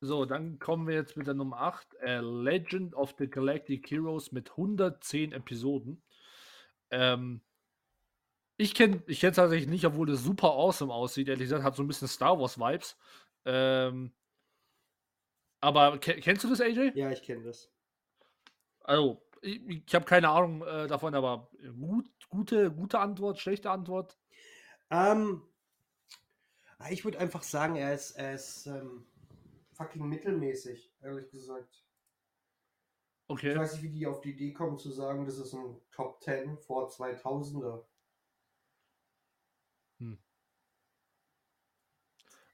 So, dann kommen wir jetzt mit der Nummer 8. Äh, Legend of the Galactic Heroes mit 110 Episoden. Ähm, ich kenne ich es tatsächlich nicht, obwohl das super awesome aussieht. Ehrlich gesagt, hat so ein bisschen Star Wars-Vibes. Ähm, aber ke kennst du das, AJ? Ja, ich kenne das. Also, ich, ich habe keine Ahnung äh, davon, aber gut, gute, gute Antwort, schlechte Antwort. Ähm, ich würde einfach sagen, er ist, er ist ähm, fucking mittelmäßig, ehrlich gesagt. Ich Okay. weiß nicht, wie die auf die Idee kommen zu sagen, das ist ein Top 10 vor 2000er.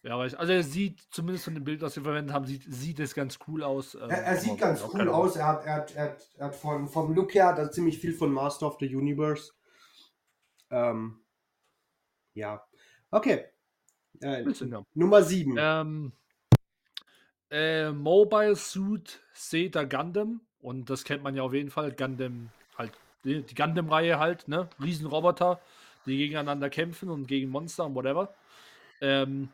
Ja, aber ich, also er sieht zumindest von dem Bild, was wir verwendet haben, sieht, sieht es ganz cool aus. ähm, Er, er sieht ganz cool aus. Er hat, er hat, er hat, er hat von, vom Look her hat er ziemlich viel von Master of the Universe. Ähm, ja. Okay. Äh. Nummer 7. Ähm, äh, Mobile Suit Zeta Gundam. Und das kennt man ja auf jeden Fall. Gundam, halt, die, die Gundam-Reihe halt, ne? Riesenroboter, die gegeneinander kämpfen und gegen Monster und whatever. Ähm,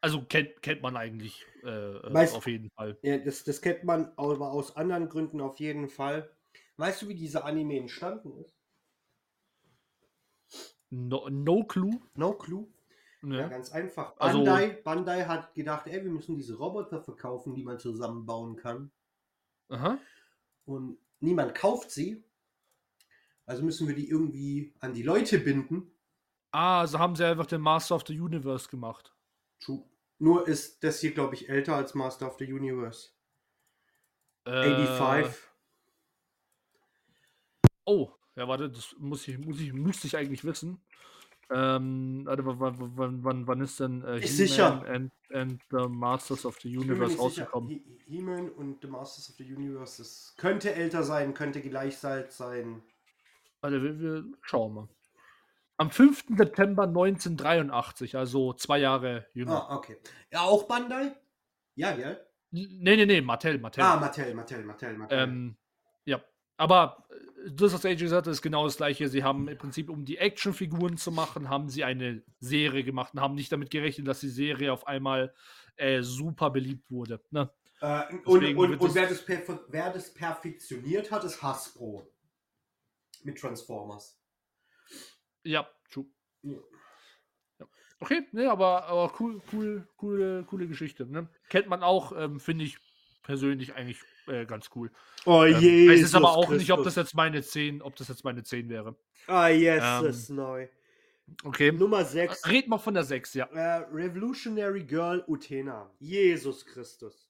also kennt, kennt man eigentlich äh, Weißt- auf jeden Fall. Ja, das, das kennt man aber aus anderen Gründen auf jeden Fall. Weißt du, wie dieser Anime entstanden ist? No, no Clue. No clue. Ja, Ne? ganz einfach. Also- Bandai, Bandai hat gedacht, ey, wir müssen diese Roboter verkaufen, die man zusammenbauen kann. Aha. Und niemand kauft sie. Also müssen wir die irgendwie an die Leute binden. Ah, also haben sie einfach den Master of the Universe gemacht. True. Nur ist das hier, glaube ich, älter als Master of the Universe. Äh, 85. Oh, ja, warte, das muss ich, muss ich, müsste ich eigentlich wissen. Ähm, warte, wann, wann, wann, wann, ist denn äh, He-Man. And, and the Masters of the Universe rausgekommen? He- He-Man und The Masters of the Universe. Das könnte älter sein, könnte gleich sein. Warte, wir, wir schauen mal. Am 5. September 1983, also zwei Jahre jünger. Ah, okay. Ja, auch Bandai? Ja, ja. Nee, nee, nee, Mattel, Mattel. Ah, Mattel, Mattel, Mattel, Mattel. Ähm, ja, aber äh, das, was AJ gesagt hat, ist genau das gleiche. Sie haben im Prinzip, um die Actionfiguren zu machen, haben sie eine Serie gemacht und haben nicht damit gerechnet, dass die Serie auf einmal äh, super beliebt wurde. Ne? Äh, und und, und wer, das wer das perfektioniert hat, ist Hasbro. Mit Transformers. Ja, true. Ja. Okay, ne, aber, aber cool, cool, coole, coole Geschichte. Ne? Kennt man auch, ähm, finde ich persönlich eigentlich äh, ganz cool. Oh Ähm, je. weiß jetzt aber auch nicht, ob das jetzt meine 10, ob das jetzt meine 10 wäre. Ah, yes, Ähm, das ist neu. Okay. Nummer 6. Red mal von der 6, ja. Äh, Revolutionary Girl Utena. Jesus Christus.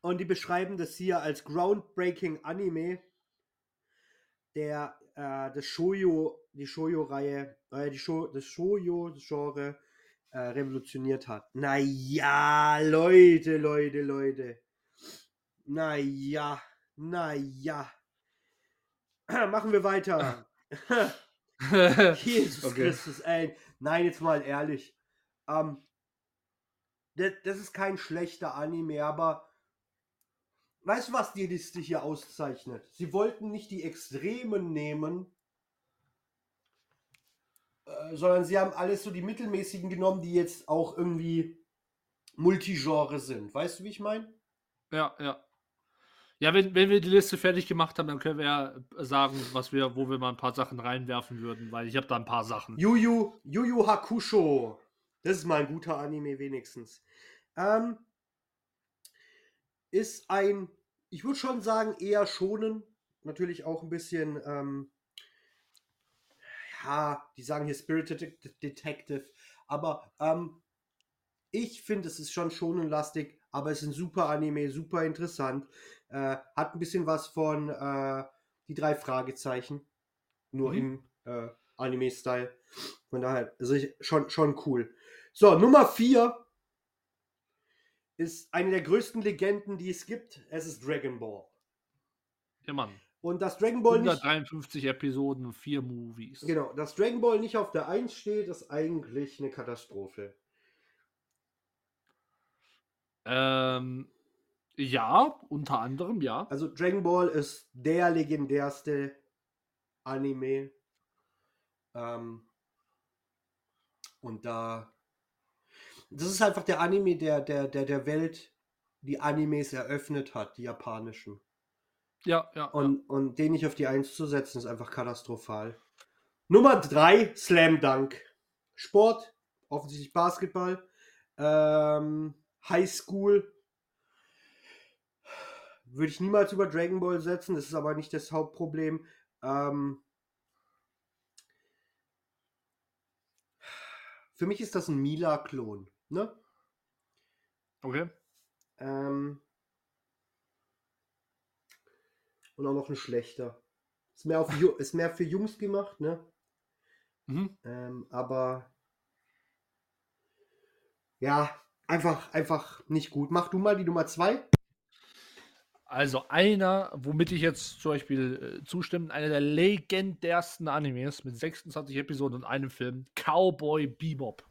Und die beschreiben das hier als groundbreaking Anime, der äh, das Shoujo, die Shoujo-Reihe, äh, die Sho das Shoujo-Genre äh, revolutioniert hat. Naja, Leute, Leute, Leute. Naja, naja. Machen wir weiter. Jesus Okay. Christus, ey. Nein, jetzt mal ehrlich. Ähm, das, das ist kein schlechter Anime, aber weißt du, was die Liste hier auszeichnet? Sie wollten nicht die Extremen nehmen, äh, sondern sie haben alles so die mittelmäßigen genommen, die jetzt auch irgendwie Multigenre sind. Weißt du, wie ich meine? Ja, ja. Ja, wenn, wenn wir die Liste fertig gemacht haben, dann können wir ja sagen, was wir, wo wir mal ein paar Sachen reinwerfen würden, weil ich habe da ein paar Sachen. Yu Yu, Yu Yu Hakusho. Das ist mal ein guter Anime wenigstens. Ähm, ist ein, ich würde schon sagen, eher schonen. Natürlich auch ein bisschen, ähm, ja, die sagen hier Spirited Det- Detective. Aber ähm, ich finde, es ist schon schonenlastig, aber es ist ein super Anime, super interessant. Äh, hat ein bisschen was von äh, die drei Fragezeichen. Nur Mhm. im äh, Anime-Style. Von daher, also ich, schon, schon cool. So, Nummer 4 ist eine der größten Legenden, die es gibt. Es ist Dragon Ball. Ja, Mann. Und das Dragon Ball nicht, 153 Episoden, vier Movies. genau, dass Dragon Ball nicht auf der 1 steht, ist eigentlich eine Katastrophe. Ähm, ja, unter anderem, ja. Also Dragon Ball ist der legendärste Anime. Ähm, und da. Das ist einfach der Anime, der, der, der der Welt die Animes eröffnet hat, die japanischen. Ja, ja. Und, und den nicht auf die Eins zu setzen, ist einfach katastrophal. Nummer 3, Slam Dunk. Sport, offensichtlich Basketball. Ähm, High School. Würde ich niemals über Dragon Ball setzen, das ist aber nicht das Hauptproblem. Ähm, für mich ist das ein Mila-Klon. Ne? okay. Ähm, und auch noch ein schlechter. Ist mehr, auf, ist mehr für Jungs gemacht, ne? Mhm. Ähm, aber ja, einfach, einfach nicht gut. Mach du mal die Nummer zwei. Also einer, womit ich jetzt zum Beispiel äh, zustimme, einer der legendärsten Animes mit 26 Episoden und einem Film, Cowboy Bebop.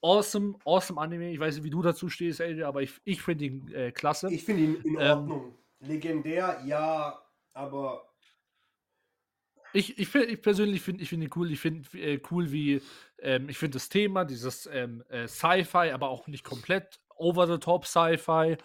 Awesome, awesome Anime. Ich weiß nicht, wie du dazu stehst, AJ, aber ich, ich finde ihn äh, klasse. Ich finde ihn in Ähm, Ordnung. Legendär, ja, aber Ich, ich, find, ich persönlich finde ich find ihn cool. Ich finde äh, cool, wie ähm, ich finde das Thema, dieses ähm, äh, Sci-Fi, aber auch nicht komplett over-the-top Sci-Fi.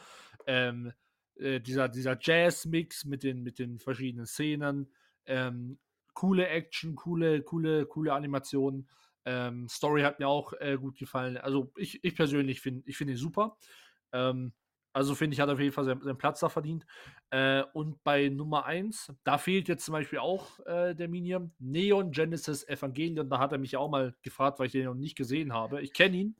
Ähm, äh, dieser dieser Jazz-Mix mit den, mit den verschiedenen Szenen. Ähm, coole Action, coole, coole, coole Animationen. Ähm, Story hat mir auch äh, gut gefallen. Also ich, ich persönlich finde ich find ihn super. Ähm, also finde ich, hat auf jeden Fall seinen, seinen Platz da verdient. Äh, und bei Nummer 1, da fehlt jetzt zum Beispiel auch äh, der Minion, Neon Genesis Evangelion. Da hat er mich ja auch mal gefragt, weil ich den noch nicht gesehen habe. Ich kenne ihn,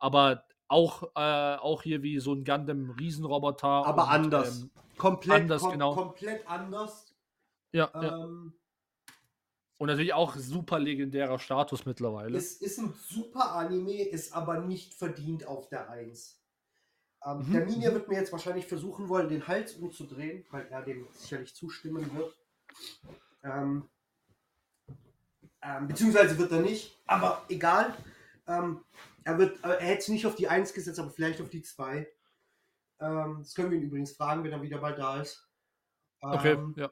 aber auch, äh, auch hier wie so ein Gundam Riesenroboter. aber und, anders. ähm, komplett anders, kom genau. komplett anders. ja, ja. Und natürlich auch super legendärer Status mittlerweile. Es ist ein super Anime, ist aber nicht verdient auf der 1. Ähm, Mhm, Der Ninja mhm. wird mir jetzt wahrscheinlich versuchen wollen, den Hals umzudrehen, weil er dem sicherlich zustimmen wird. Ähm, ähm, beziehungsweise wird er nicht, aber egal. Ähm, er, wird, äh, er hätte es nicht auf die 1 gesetzt, aber vielleicht auf die 2. Ähm, das können wir ihn übrigens fragen, wenn er wieder bald da ist. Okay, Ähm, ja.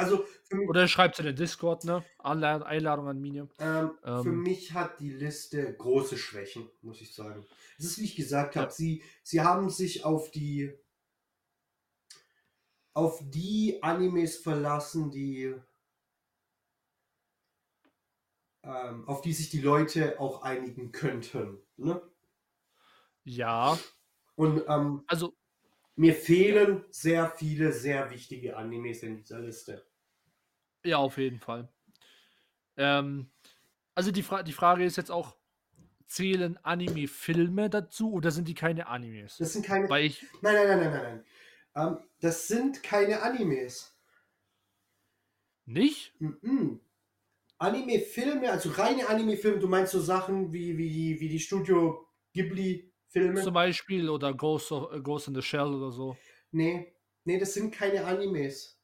Also mich, Oder schreibt in den Discord, ne? Anla- Einladung an Minion. Ähm, Ähm. für mich hat die Liste große Schwächen, muss ich sagen. Es ist, wie ich gesagt Ja. habe, sie, sie haben sich auf die auf die Animes verlassen, die ähm, auf die sich die Leute auch einigen könnten. Ne? Ja, Und ähm, also mir fehlen sehr viele sehr wichtige Animes in dieser Liste. Ja, auf jeden Fall. Ähm, also die, Fra die Frage ist jetzt auch, zählen Anime-Filme dazu oder sind die keine Animes? Das sind keine. Weil ich, Nein, nein, nein, nein, nein, nein. Ähm, das sind keine Animes. nicht? Mhm. Anime-Filme, also reine Anime-Filme, du meinst so Sachen wie, wie, die, wie die Studio Ghibli-Filme? Zum Beispiel oder Ghost, of, äh, Ghost in the Shell oder so. Nee, nee, das sind keine Animes.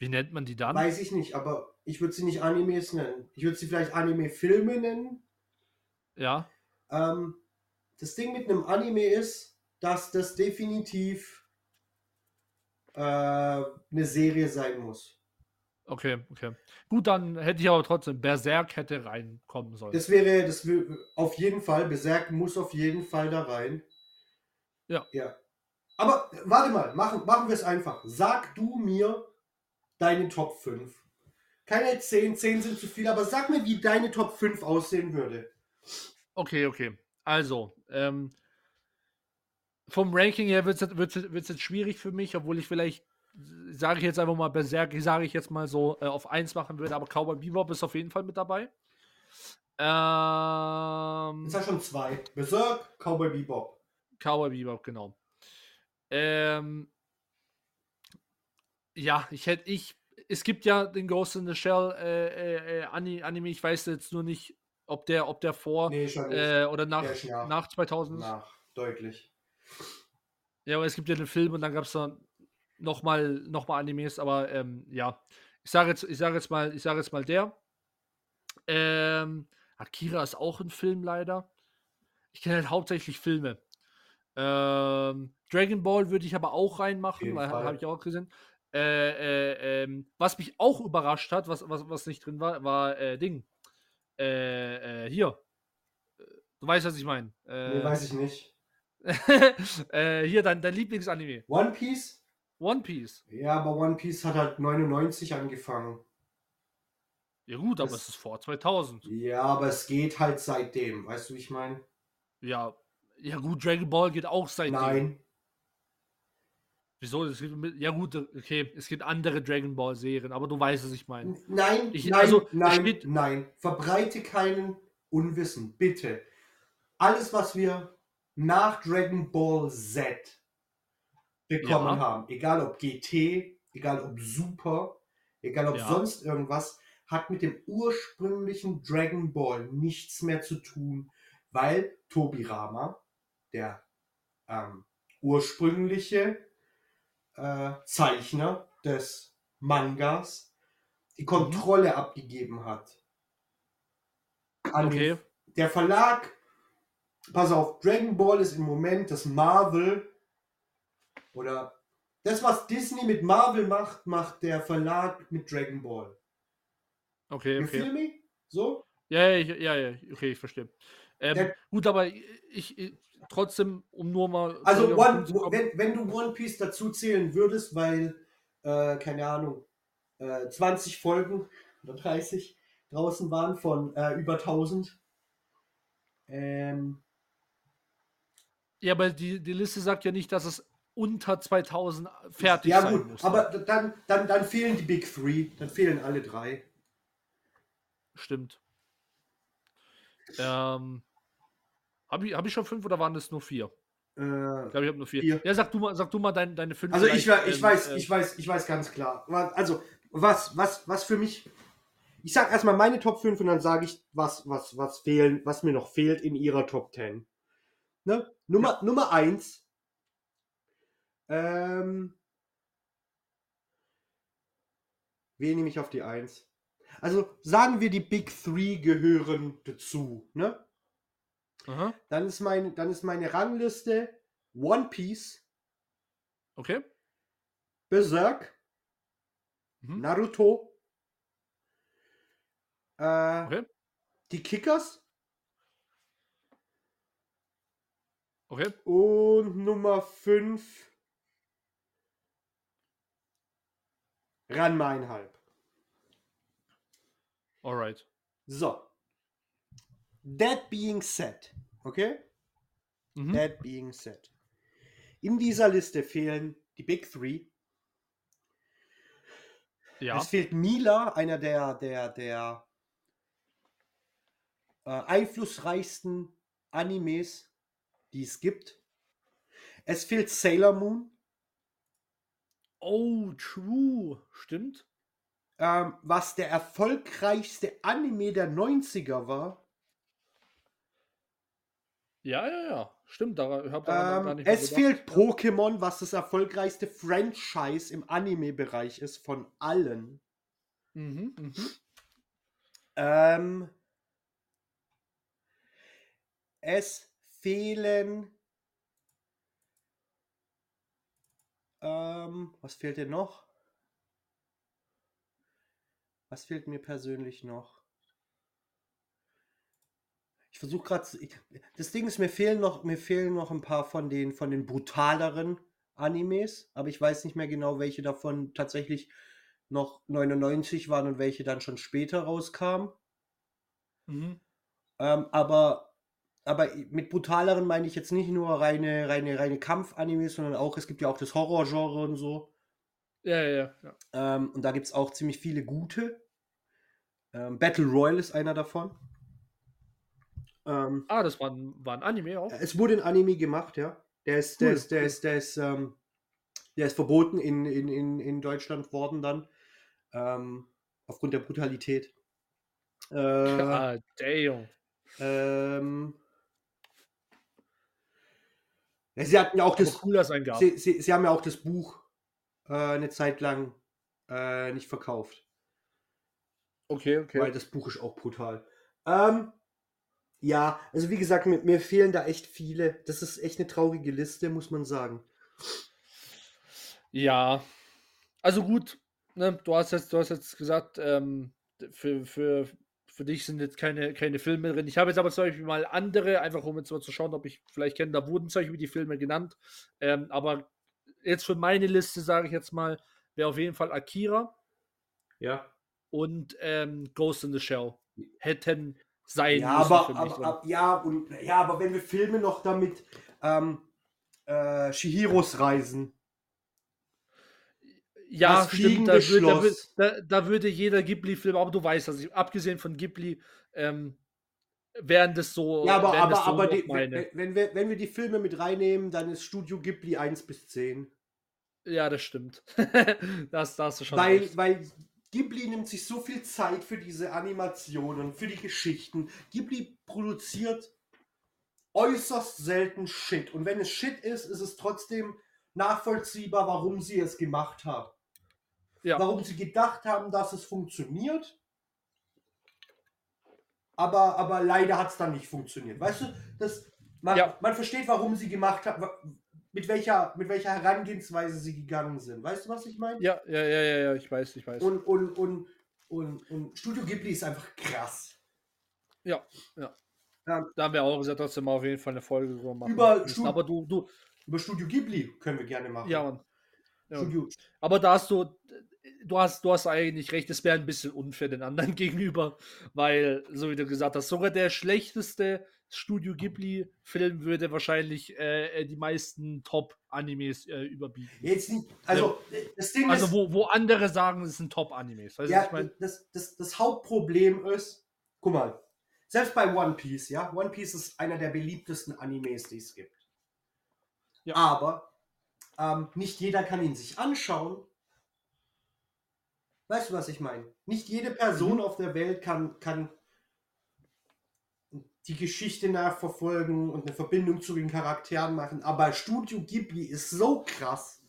Wie nennt man die dann? Weiß ich nicht, aber ich würde sie nicht Animes nennen. Ich würde sie vielleicht Anime-Filme nennen. Ja, Ähm, das Ding mit einem Anime ist, dass das definitiv äh, eine Serie sein muss. okay, okay. Gut, dann hätte ich aber trotzdem, Berserk hätte reinkommen sollen. Das wäre, das wär, auf jeden Fall, Berserk muss auf jeden Fall da rein. Ja. Ja. Aber warte mal, machen, machen wir es einfach. Sag du mir deine Top 5. Keine 10, 10 sind zu viel, aber sag mir, wie deine Top 5 aussehen würde. Okay, okay. Also, ähm, vom Ranking her wird es wird's, wird's jetzt schwierig für mich, obwohl ich vielleicht, sage ich jetzt einfach mal, Berserk, sage ich jetzt mal so, äh, auf 1 machen würde, aber Cowboy Bebop ist auf jeden Fall mit dabei. Ähm, hast du schon zwei. Berserk, Cowboy Bebop. Cowboy Bebop, genau. Ähm, ja, ich hätte, ich, es gibt ja den Ghost in the Shell äh, äh, äh, Ani- Anime, ich weiß jetzt nur nicht, ob der, ob der vor Nee, äh, oder nach, nach. nach 2000 Nach, deutlich. Ja, aber es gibt ja den Film und dann gab es dann nochmal noch mal Animes, aber ähm, ja. Ich sage jetzt, ich sage jetzt mal, ich sage jetzt mal der. Ähm, Akira ist auch ein Film leider. Ich kenne halt hauptsächlich Filme. Ähm, Dragon Ball würde ich aber auch reinmachen, weil habe ich auch gesehen. Äh, äh, ähm, was mich auch überrascht hat, was, was, was nicht drin war, war äh, Ding. Äh, äh, hier. Du weißt, was ich meine. Nee, weiß ich nicht. hier, dein, dein Lieblingsanime. One Piece? One Piece. Ja, aber One Piece hat halt 99 angefangen. Ja gut, aber Das- es ist vor 2000. Ja, aber es geht halt seitdem. Weißt du, wie ich meine? Ja, ja gut, Dragon Ball geht auch seitdem. Nein. Wieso? Es gibt, ja gut, okay, es gibt andere Dragon Ball Serien, aber du weißt, was ich meine. Nein, Ich- nein, also, nein, steht- nein. Verbreite keinen Unwissen, bitte. Alles, was wir nach Dragon Ball Z bekommen Ja. haben, egal ob GT, egal ob Super, egal ob Ja. sonst irgendwas, hat mit dem ursprünglichen Dragon Ball nichts mehr zu tun, weil Tobirama, der ähm, ursprüngliche äh, Zeichner des Mangas, die Kontrolle abgegeben hat. An Okay. den, der Verlag, pass auf, Dragon Ball ist im Moment das Marvel oder das, was Disney mit Marvel macht, macht der Verlag mit Dragon Ball. Okay, You okay. feel? So? Ja, ja, ich, ja, ja, okay, ich verstehe. Ähm, gut, aber ich, ich trotzdem, um nur mal. Also, One, wenn, wenn du One Piece dazu zählen würdest, weil, äh, keine Ahnung, äh, 20 Folgen oder 30 draußen waren von äh, über 1000. Ähm, Ja, aber die, die Liste sagt ja nicht, dass es unter 2000 fertig ja sein gut, muss. aber d- dann, dann, dann fehlen die Big Three, dann fehlen alle drei. Stimmt. Ähm, habe ich, hab ich schon fünf oder waren das nur vier? Äh, Ich glaube, ich habe nur vier. Vier. Ja, sag du mal, sag du mal dein, deine fünf. Also ich, ich ähm, weiß, äh, ich weiß, ich weiß ganz klar. Also, was, was, was für mich. Ich sag erstmal meine Top 5 und dann sage ich, was, was, was fehlen, was mir noch fehlt in ihrer Top 10. Ne? Nummer, Nummer 1. Ähm, wen nehme ich auf die 1? Also sagen wir, die Big Three gehören dazu. Ne? Aha, Dann, ist mein, dann ist meine Rangliste One Piece, okay. Berserk, Mhm. Naruto, äh, Okay. die Kickers Okay. und Nummer 5 Ranma einhalb. Alright. So. That being said, okay? Mhm. That being said. In dieser Liste fehlen die Big Three. Ja. Es fehlt Mila, einer der, der, der äh, einflussreichsten Animes, die es gibt. Es fehlt Sailor Moon, Oh, true. Stimmt. ähm, was der erfolgreichste Anime der 90er war. Ja, ja, ja. Stimmt. Da, ich hab daran gar Ähm, nicht mehr es fehlt Pokémon, was das erfolgreichste Franchise im Anime-Bereich ist von allen. Mhm, mhm. Ähm, es fehlen. Ähm, was fehlt denn noch? Was fehlt mir persönlich noch? Ich versuche gerade. Das Ding ist, mir fehlen noch, mir fehlen noch ein paar von den, von den brutaleren Animes, aber ich weiß nicht mehr genau, welche davon tatsächlich noch 99 waren und welche dann schon später rauskamen. Mhm. Ähm, aber, aber mit brutaleren meine ich jetzt nicht nur reine, reine, reine Kampf-Animes, sondern auch, es gibt ja auch das Horror-Genre und so. Ja, ja, ja. ja. Ähm, und da gibt es auch ziemlich viele gute. Ähm, Battle Royale ist einer davon. Ähm, Ah, das war ein, war ein Anime auch. es wurde ein Anime gemacht, ja. Der ist, der Cool, ist, der ist, der ist, ähm, der ist verboten in, in, in, in Deutschland worden dann. Ähm, aufgrund der Brutalität. Äh, ah, damn. ähm, sie hatten ja auch Aber das, cool, sie, sie, sie haben ja auch das Buch äh, eine Zeit lang äh, nicht verkauft. Okay, okay. Weil das Buch ist auch brutal. Ähm, ja, also wie gesagt, mir, mir fehlen da echt viele. Das ist echt eine traurige Liste, muss man sagen. Ja. Also gut, ne, du hast jetzt, du hast jetzt gesagt, ähm, für, für, für dich sind jetzt keine, keine Filme drin. Ich habe jetzt aber zum Beispiel mal andere, einfach um jetzt mal zu schauen, ob ich vielleicht kenne, da wurden zum Beispiel die Filme genannt. Ähm, aber jetzt für meine Liste, sage ich jetzt mal, wäre auf jeden Fall Akira Ja. und ähm, Ghost in the Shell. Hätten sein Ja, müssen aber, mich aber, ja, und, ja, aber wenn wir Filme noch damit ähm, äh, Shihiros Reisen. Ja, Das stimmt, da, wür- da, da, würde jeder Ghibli-Film, aber du weißt, dass ich, abgesehen von Ghibli, ähm, wären das so. Ja, aber, das aber, so aber die, wenn, wenn, wir, wenn wir die Filme mit reinnehmen, dann ist Studio Ghibli 1 bis 10. Ja, das stimmt. das, da hast du schon Weil, recht. weil Ghibli nimmt sich so viel Zeit für diese Animationen, für die Geschichten. Ghibli produziert äußerst selten Shit. Und wenn es Shit ist, ist es trotzdem nachvollziehbar, warum sie es gemacht haben. Ja. Warum sie gedacht haben, dass es funktioniert. Aber, aber leider hat es dann nicht funktioniert. Weißt du, das, man, Ja. man versteht, warum sie gemacht haben, mit welcher, mit welcher Herangehensweise sie gegangen sind. Weißt du, was ich meine? Ja, ja, ja, ja, ja, ich weiß, ich weiß. Und, und, und, und, und Studio Ghibli ist einfach krass. ja, ja. Ja. Da haben wir auch gesagt, dass wir mal auf jeden Fall eine Folge drüber machen. Über aber du, du, Über Studio Ghibli können wir gerne machen. ja, Mann. Ja. Studio, Aber da hast du, du hast, du hast eigentlich recht, es wäre ein bisschen unfair den anderen gegenüber, weil, so wie du gesagt hast, sogar der schlechteste Studio Ghibli-Film würde wahrscheinlich äh, die meisten Top-Animes äh, überbieten. jetzt nicht, also das Ding Also ist, wo, wo andere sagen, es sind Top-Animes. Ja, ich meine? das, das, das Hauptproblem ist, guck mal, selbst bei One Piece, ja, One Piece ist einer der beliebtesten Animes, die es gibt. Ja. Aber ähm, nicht jeder kann ihn sich anschauen. Weißt du, was ich meine? Nicht jede Person Mhm. auf der Welt kann, kann die Geschichte nachverfolgen und eine Verbindung zu den Charakteren machen. Aber Studio Ghibli ist so krass,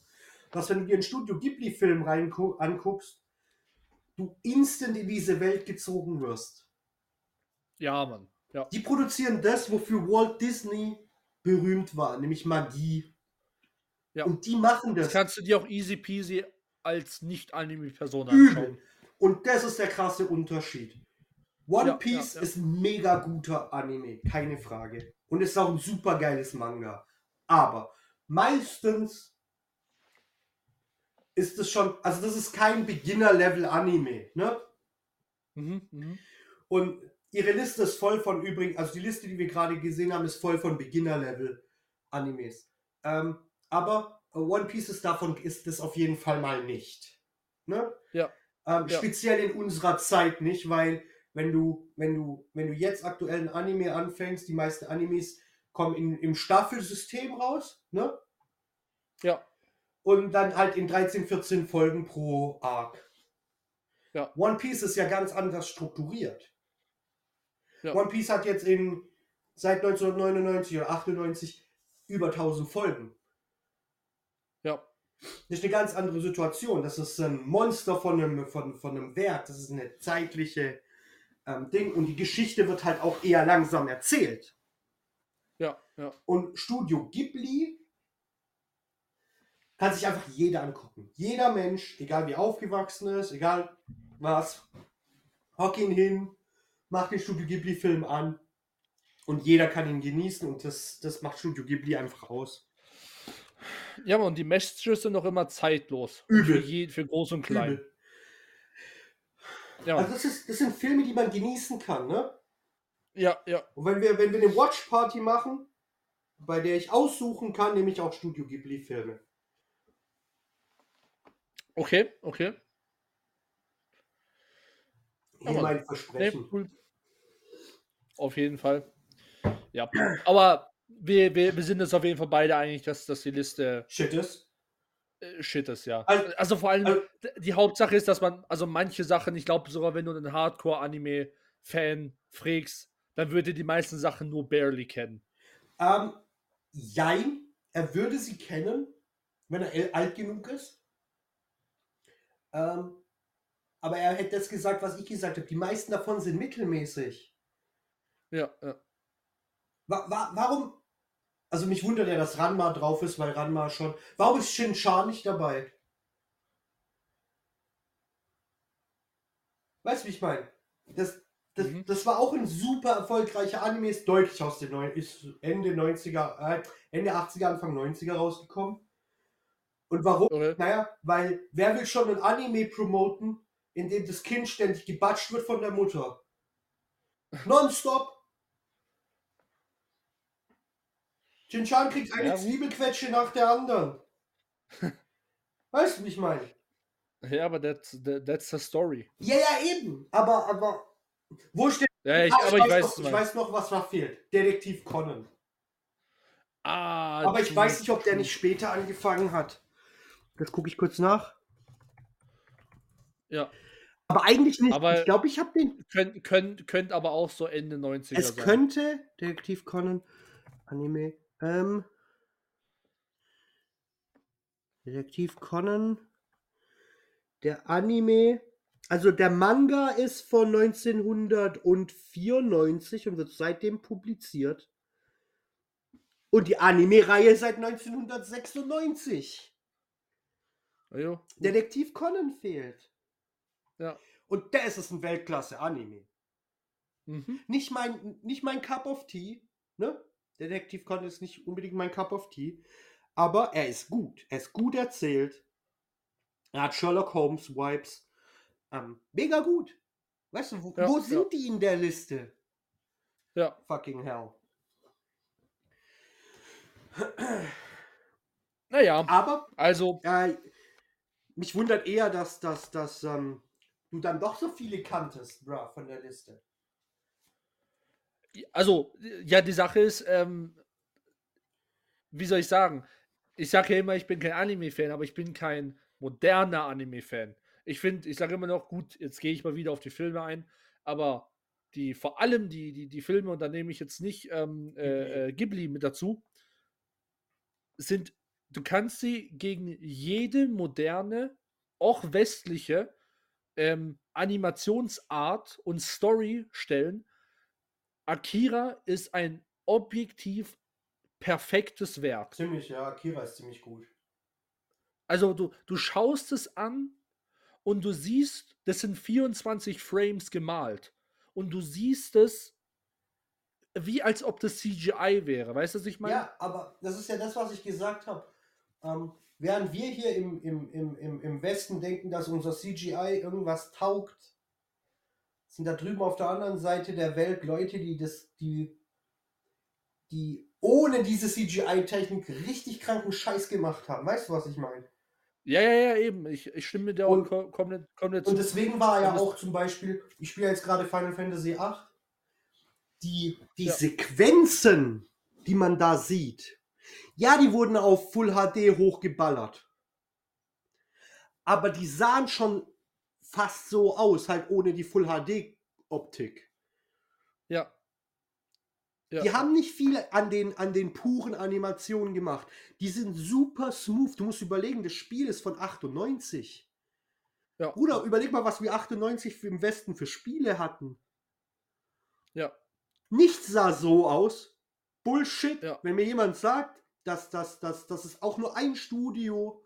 dass wenn du dir einen Studio Ghibli-Film reingu- anguckst, du instant in diese Welt gezogen wirst. Ja, Mann. Ja. Die produzieren das, wofür Walt Disney berühmt war, nämlich Magie. Ja. Und die machen Das das kannst du dir auch easy peasy als Nicht-Anime-Person übel. anschauen. Und das ist der krasse Unterschied. One Ja, Piece ja, ja. ist ein mega guter Anime, keine Frage. Und ist auch ein super geiles Manga. Aber meistens ist es schon, also das ist kein Beginner-Level-Anime, ne? Mhm, mhm. Und ihre Liste ist voll von übrigens, also die Liste, die wir gerade gesehen haben, ist voll von Beginner-Level-Animes. Ähm, aber One Piece ist davon, ist es auf jeden Fall mal nicht. Ne? Ja. Ähm, Ja. Speziell in unserer Zeit nicht, weil wenn du, wenn du, wenn du jetzt aktuell ein Anime anfängst, die meisten Animes kommen in, im Staffelsystem raus, ne? Ja. Und dann halt in 13, 14 Folgen pro Arc. Ja. One Piece ist ja ganz anders strukturiert. Ja. One Piece hat jetzt in seit 1999 oder 98 über 1000 Folgen. Ja. Das ist eine ganz andere Situation. Das ist ein Monster von einem, von, von einem Werk. Das ist eine zeitliche ähm, Ding. Und die Geschichte wird halt auch eher langsam erzählt. Ja, ja. Und Studio Ghibli kann sich einfach jeder angucken. Jeder Mensch, egal wie aufgewachsen ist, egal was, hock ihn hin, mach den Studio Ghibli-Film an Und jeder kann ihn genießen und das, das macht Studio Ghibli einfach aus. Ja, und die Messages sind noch immer zeitlos. Übel. Für, je, für groß und klein. Übel. Ja, Also das, ist, das sind Filme, die man genießen kann, ne? ja, ja. Und wenn wir, wenn wir eine Watch Party machen, bei der ich aussuchen kann, nehme ich auch Studio Ghibli-Filme. Okay, okay. Hier Aber- mein Nee, Versprechen. cool. Auf jeden Fall. Ja. Aber wir, wir, wir sind uns auf jeden Fall beide einig, dass, dass die Liste Shit ist. Shit ist, ja. Also- Also, vor allem, also- die Hauptsache ist, dass man, also manche Sachen, ich glaube sogar, wenn du einen Hardcore-Anime-Fan frägst, dann würde die meisten Sachen nur barely kennen. Ähm, jein, er würde sie kennen, wenn er alt genug ist. Ähm, aber er hätte das gesagt, was ich gesagt habe. Die meisten davon sind mittelmäßig. Ja, ja. Wa wa warum? Also mich wundert ja, dass Ranma drauf ist, weil Ranma schon. Warum ist Shin Chan nicht dabei? Weißt du, wie ich meine? Das, das, Mhm. das war auch ein super erfolgreicher Anime, ist deutlich aus den neun, ist Ende 90er, äh, Ende 80er, Anfang 90er rausgekommen. Und warum? Okay. Naja, weil wer will schon ein Anime promoten, in dem das Kind ständig gebatscht wird von der Mutter? Nonstop! Jinchan kriegt eine Ja. Zwiebelquetsche nach der anderen. Weißt du, wie ich meine? Ja, aber that's, that, that's the story. Ja, ja, eben. Aber, aber. Wo steht. Ja, ich, Ah, aber ich weiß, noch, was du ich weiß noch, was da fehlt. Detektiv Conan. Ah, Aber ich weiß nicht, ob der nicht später angefangen hat. Das gucke ich kurz nach. Ja, Aber eigentlich nicht. Aber- ich glaube, ich habe den. könnt, könnt, könnt aber auch so Ende 90er Es sein. könnte Detektiv Conan Anime. Ähm, Detektiv Conan. Der Anime. Also der Manga ist von 1994 und wird seitdem publiziert. Und die Anime-Reihe seit 1996. Ja, jo. Detektiv Conan fehlt. Ja. Und das ist ein Weltklasse-Anime. Mhm. nicht mein, nicht mein Cup of Tea. Ne? Detektiv Conan ist nicht unbedingt mein Cup of Tea. Aber er ist gut. Er ist gut erzählt. Er hat Sherlock Holmes Vibes. Ähm, mega gut. Weißt du, wo, Ja, wo ja. sind die in der Liste? Ja. Fucking hell. Naja, Aber also, äh, mich wundert eher, dass, dass, dass ähm, du dann doch so viele kanntest, bra, von der Liste. Also, ja, die Sache ist, ähm, wie soll ich sagen? Ich sage ja immer, ich bin kein Anime-Fan, aber ich bin kein moderner Anime-Fan. Ich finde, ich sage immer noch, gut, jetzt gehe ich mal wieder auf die Filme ein, aber die, vor allem die, die, die Filme, und da nehme ich jetzt nicht ähm, äh, äh, Ghibli mit dazu, sind, du kannst sie gegen jede moderne, auch westliche ähm, Animationsart und Story stellen. Akira ist ein objektiv perfektes Werk. Ziemlich, ja. Akira ist ziemlich gut. Also du, du schaust es an und du siehst, das sind 24 Frames gemalt. Und du siehst es wie als ob das CGI wäre. Weißt du, was ich meine? Ja, aber das ist ja das, was ich gesagt habe. Ähm, während wir hier im, im, im, im, im Westen denken, dass unser CGI irgendwas taugt, sind da drüben auf der anderen Seite der Welt Leute, die das, die, die ohne diese CGI-Technik richtig kranken Scheiß gemacht haben. Weißt du, was ich meine? Ja, ja, ja, eben. Ich, ich stimme dir auch Und- ko- komplett, komplett Und deswegen war ja das- auch zum Beispiel, ich spiele jetzt gerade Final Fantasy VIII, die, die Ja. Sequenzen, die man da sieht, ja, die wurden auf Full HD hochgeballert. Aber die sahen schon fast so aus, halt ohne die Full HD Optik. Ja. ja. Die haben nicht viel an den, an den puren Animationen gemacht. Die sind super smooth. Du musst überlegen, das Spiel ist von 98. ja. Bruder, überleg mal, was wir 98 für im Westen für Spiele hatten. Ja. Nichts sah so aus. Bullshit. Ja. Wenn mir jemand sagt, dass, dass, dass, dass es auch nur ein Studio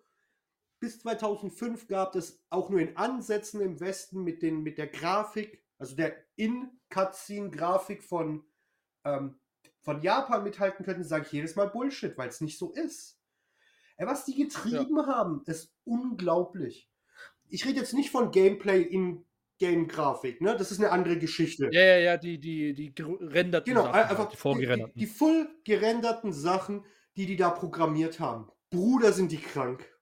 bis 2005 gab, das auch nur in Ansätzen im Westen mit, den, mit der Grafik, also der In-Cutscene-Grafik von ähm, von Japan mithalten könnten, sage ich jedes Mal Bullshit, weil es nicht so ist. Ey, was die getrieben ja. haben, ist unglaublich. Ich rede jetzt nicht von Gameplay in Game-Grafik, ne? Das ist eine andere Geschichte. Ja, ja, ja, die, die, die gerenderten genau, Sachen. Halt, einfach die vorgerenderten. Die, die, full gerenderten Sachen, die die da programmiert haben. Bruder, sind die krank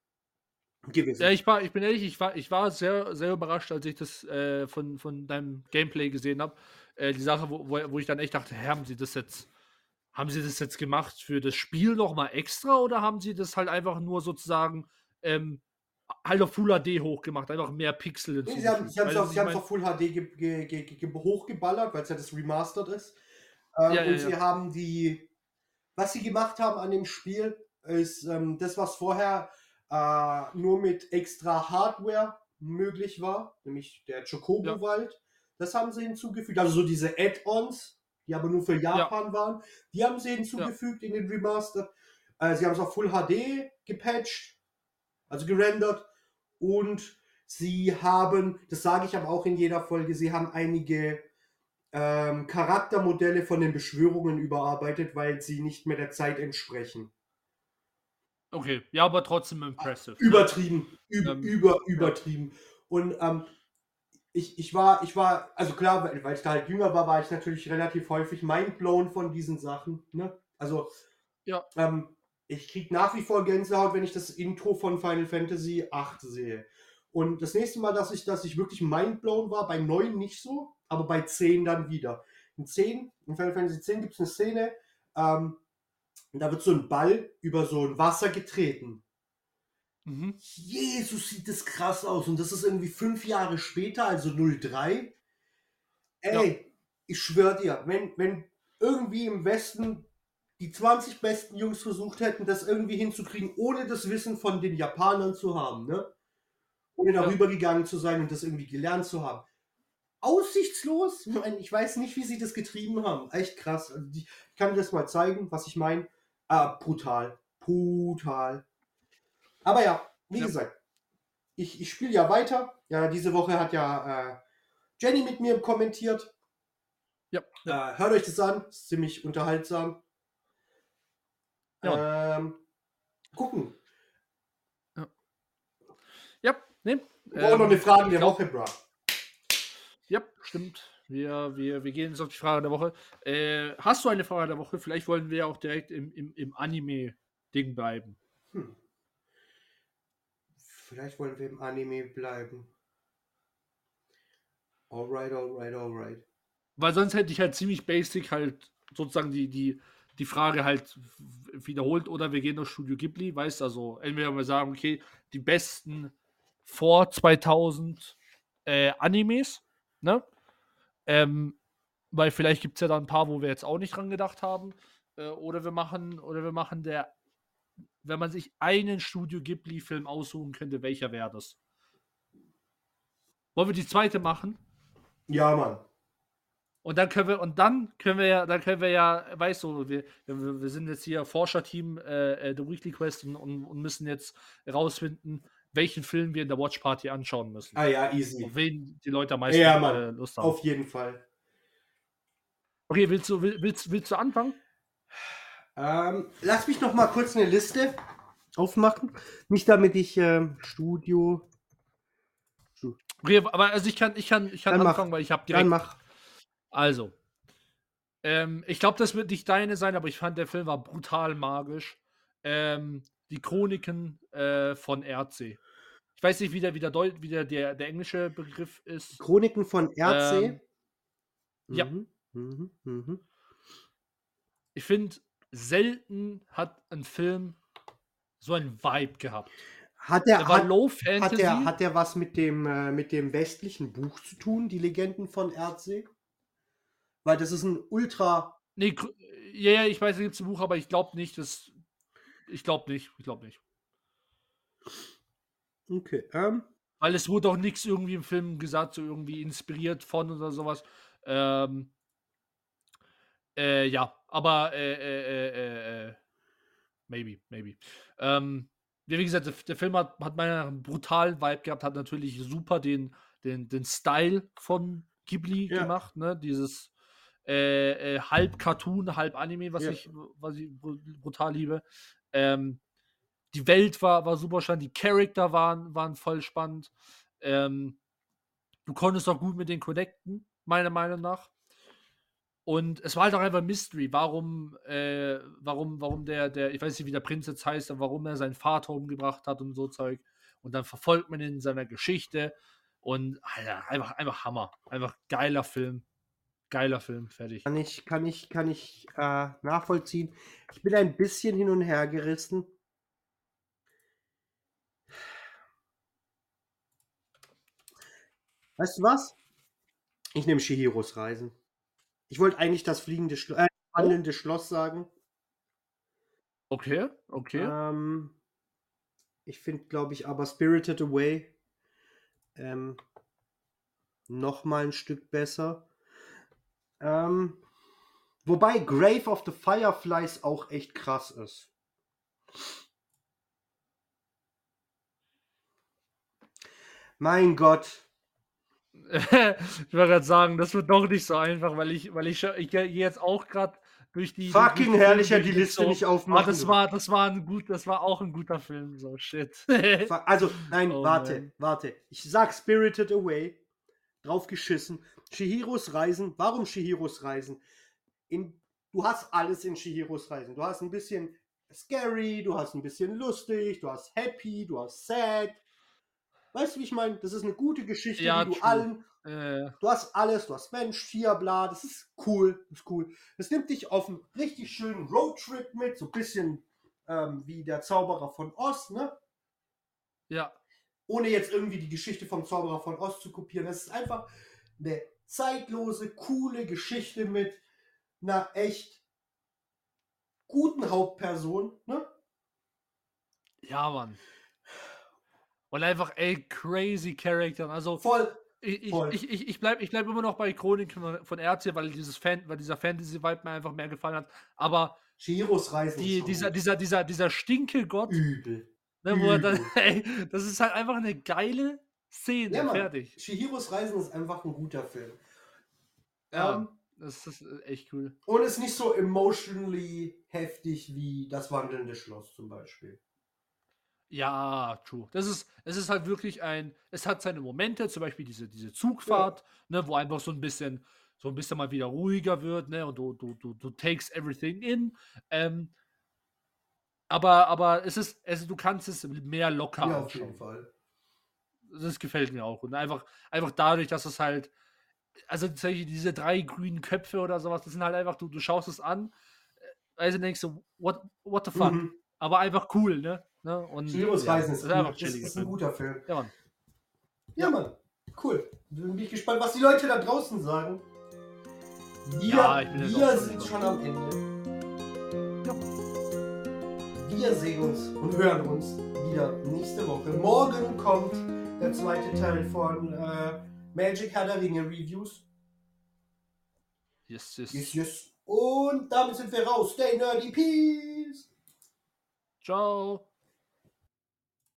gewesen. Ja, ich war, ich bin ehrlich, ich war, ich war sehr, sehr überrascht, als ich das äh, von, von deinem Gameplay gesehen habe. Äh, die Sache, wo, wo, ich dann echt dachte, haben sie das jetzt, haben sie das jetzt gemacht für das Spiel nochmal extra oder haben sie das halt einfach nur sozusagen ähm, halt auf Full HD hochgemacht, einfach mehr Pixel. Nee, sie haben es auf, auf, Full HD ge, ge, ge, hochgeballert, weil es ja das Remastered ist. Ähm, ja, ja, und sie haben die, was sie gemacht haben an dem Spiel, ist ähm, das, was vorher äh, nur mit extra Hardware möglich war, nämlich der Chocobo-Wald. Das haben sie hinzugefügt. Also so diese Add-ons, die aber nur für Japan waren, die haben sie hinzugefügt in den Remastered. Äh, sie haben es auf Full HD gepatcht also gerendert. Und sie haben, das sage ich aber auch in jeder Folge, sie haben einige ähm, Charaktermodelle von den Beschwörungen überarbeitet, weil sie nicht mehr der Zeit entsprechen. Okay, ja, aber trotzdem impressive. Übertrieben, üb, ähm, über, übertrieben. Ja. Und ähm, ich, ich war, ich war, also klar, weil, weil ich da halt jünger war, war ich natürlich relativ häufig mindblown von diesen Sachen. Ne? Also, ja. Ähm, ich kriege nach wie vor Gänsehaut, wenn ich das Intro von Final Fantasy VIII sehe. Und das nächste Mal, dass ich, dass ich wirklich mindblown war, bei 9 nicht so, aber bei 10 dann wieder. In 10, in Final Fantasy 10 gibt es eine Szene, ähm, da wird so ein Ball über so ein Wasser getreten. Mhm. Jesus, sieht das krass aus. Und das ist irgendwie fünf Jahre später, also 03. Ey, ja. ich schwör dir, wenn, wenn irgendwie im Westen die 20 besten Jungs versucht hätten, das irgendwie hinzukriegen, ohne das Wissen von den Japanern zu haben, ne? Ohne darüber ja. gegangen zu sein und das irgendwie gelernt zu haben. Aussichtslos? Ich weiß nicht, wie sie das getrieben haben. Echt krass. Also ich kann dir das mal zeigen, was ich meine. Ah, brutal. Brutal. Aber ja, wie ja. gesagt, ich, ich spiele ja weiter. Ja, diese Woche hat ja äh, Jenny mit mir kommentiert. Ja. Äh, hört euch das an, ist ziemlich unterhaltsam. Ja. Ähm, gucken. Ja. Ja, ne. Ähm, noch eine Frage der Woche, bro. Ja, stimmt. Wir, wir, wir gehen jetzt auf die Frage der Woche. Äh, hast du eine Frage der Woche? Vielleicht wollen wir auch direkt im, im, im Anime-Ding bleiben. Hm. Vielleicht wollen wir im Anime bleiben. Alright, alright, alright. Weil sonst hätte ich halt ziemlich basic halt sozusagen die, die, die Frage halt wiederholt oder wir gehen durch Studio Ghibli, weißt also, entweder wir sagen, okay, die besten vor 2000 äh, Animes, ne? Ähm, weil vielleicht gibt es ja da ein paar, wo wir jetzt auch nicht dran gedacht haben. Äh, oder wir machen, oder wir machen der, wenn man sich einen Studio Ghibli-Film aussuchen könnte, welcher wäre das? Wollen wir die zweite machen? Ja, Mann. Und dann können wir, und dann können wir ja, dann können wir ja, weißt du, wir, wir, wir sind jetzt hier Forscherteam äh, äh, The Weekly Quest und, und müssen jetzt herausfinden, welchen Film wir in der Watch Party anschauen müssen. Ah ja, easy. Auf wen die Leute am meisten ja, Mann, äh, Lust haben. Auf jeden Fall. Okay, willst du, willst, willst du anfangen? Ähm, lass mich noch mal kurz eine Liste aufmachen. Nicht damit ich ähm, Studio. Okay, aber also ich kann, ich kann, ich kann dann anfangen, mach. weil ich habe direkt. Dann mach. Also, ähm, ich glaube, das wird nicht deine sein, aber ich fand, der Film war brutal magisch. Ähm, die Chroniken äh, von RC. Ich weiß nicht, wie der, wie der, wie der, der, der englische Begriff ist. Chroniken von RC? Ähm, mhm. Ja. Mhm, mhm. Ich finde, selten hat ein Film so einen Vibe gehabt. Hat der, hat, hat, der, hat der was mit dem, äh, mit dem westlichen Buch zu tun, die Legenden von RC? Weil das ist ein ultra. Nee, ja, ja, ich weiß, es gibt ein Buch, aber ich glaube nicht, dass. Ich glaube nicht, ich glaube nicht. Okay, ähm. Weil es wurde auch nichts irgendwie im Film gesagt, so irgendwie inspiriert von oder sowas. Ähm, äh, ja, aber äh, äh, äh, äh maybe, maybe. Ähm, wie gesagt, der, der Film hat, hat meiner einen brutalen Vibe gehabt, hat natürlich super den, den, den Style von Ghibli ja. gemacht, ne? Dieses äh, äh, halb Cartoon, halb Anime, was Ja. ich, was ich br- brutal liebe. Ähm, die Welt war, war super spannend, die Charakter waren, waren voll spannend. Ähm, du konntest auch gut mit den connecten, meiner Meinung nach. Und es war halt auch einfach Mystery, warum, äh, warum, warum der, der, ich weiß nicht, wie der Prinz jetzt heißt, aber warum er seinen Vater umgebracht hat und so Zeug. Und dann verfolgt man ihn in seiner Geschichte. Und Alter, einfach, einfach Hammer. Einfach geiler Film. Geiler Film, fertig. Kann ich, kann ich, kann ich äh, nachvollziehen. Ich bin ein bisschen hin und her gerissen. Weißt du was? Ich nehme Shihiros Reisen. Ich wollte eigentlich das fliegende Schlo äh, wandelnde Schloss sagen. Okay, okay. Ähm, ich finde, glaube ich, aber Spirited Away ähm, noch mal ein Stück besser. Ähm, wobei Grave of the Fireflies auch echt krass ist. Mein Gott. ich wollte gerade sagen, das wird doch nicht so einfach, weil ich, weil ich, ich gehe jetzt auch gerade durch die. durch Fucking die herrlicher die durch, Liste so, nicht Ah, aufmachen. das du. war, das war ein gut, das war auch ein guter Film, so shit. Also, nein, Oh warte, man. warte. Ich sag Spirited Away. Drauf geschissen. Shihiros Reisen. Warum Shihiros Reisen? In, du hast alles in Shihiros Reisen. Du hast ein bisschen scary, du hast ein bisschen lustig, du hast happy, du hast sad. Weißt du, wie ich meine? Das ist eine gute Geschichte, Ja, die du true. allen. äh, Du hast alles, du hast Mensch, Tier, bla. Das ist cool. Das ist cool. Das nimmt dich auf einen richtig schönen Roadtrip mit. So ein bisschen ähm, wie der Zauberer von Oz, ne? ja, ohne jetzt irgendwie die Geschichte vom Zauberer von Ost zu kopieren. Das ist einfach eine zeitlose, coole Geschichte mit einer echt guten Hauptperson. Ne? ja, Mann. Und einfach, ey, crazy Charakter. Also, Voll. ich, ich, voll. ich, ich, ich bleibe ich bleib immer noch bei Chronik von, Erzähl, weil, dieses Fan, weil dieser Fantasy-Vibe mir einfach mehr gefallen hat. Aber Shihiros Reisen die, dieser, dieser, dieser, dieser Stinke-Gott, übel. ne, wo er dann, übel. ey, das ist halt einfach eine geile Szene. Ja, fertig. Shihiros Reisen ist einfach ein guter Film. Ja, Ähm, das ist äh, echt cool. und ist nicht so emotionally heftig wie das wandelnde Schloss zum Beispiel. Ja, true. Das ist, es ist halt wirklich ein, es hat seine Momente, zum Beispiel diese, diese Zugfahrt, ne, wo einfach so ein bisschen, so ein bisschen mal wieder ruhiger wird, ne, und du, du, du, du takes everything in. Ähm, aber, aber es ist, es, du kannst es mehr locker Ja, auf jeden. Fall. Das gefällt mir auch. Und einfach, einfach dadurch, dass es halt, also tatsächlich diese drei grünen Köpfe oder sowas, das sind halt einfach, du, du schaust es an, also denkst du, what, what the fuck? Mhm. Aber einfach cool, ne? ne? Und Shihiros ja, Reisen das ist, einfach. Das chilliger ist ein guter Film. Ja, Mann. Ja, Mann. Cool. Bin ich gespannt, was die Leute da draußen sagen. Wir, Ja, ich bin wir sind schon am Ende. Wir sehen uns und hören uns wieder nächste Woche. Morgen kommt der zweite Teil von äh, Magic Herr der Ringe Reviews. Yes, yes. Yes, yes. Und damit sind wir raus. Stay nerdy. Peace. Ciao.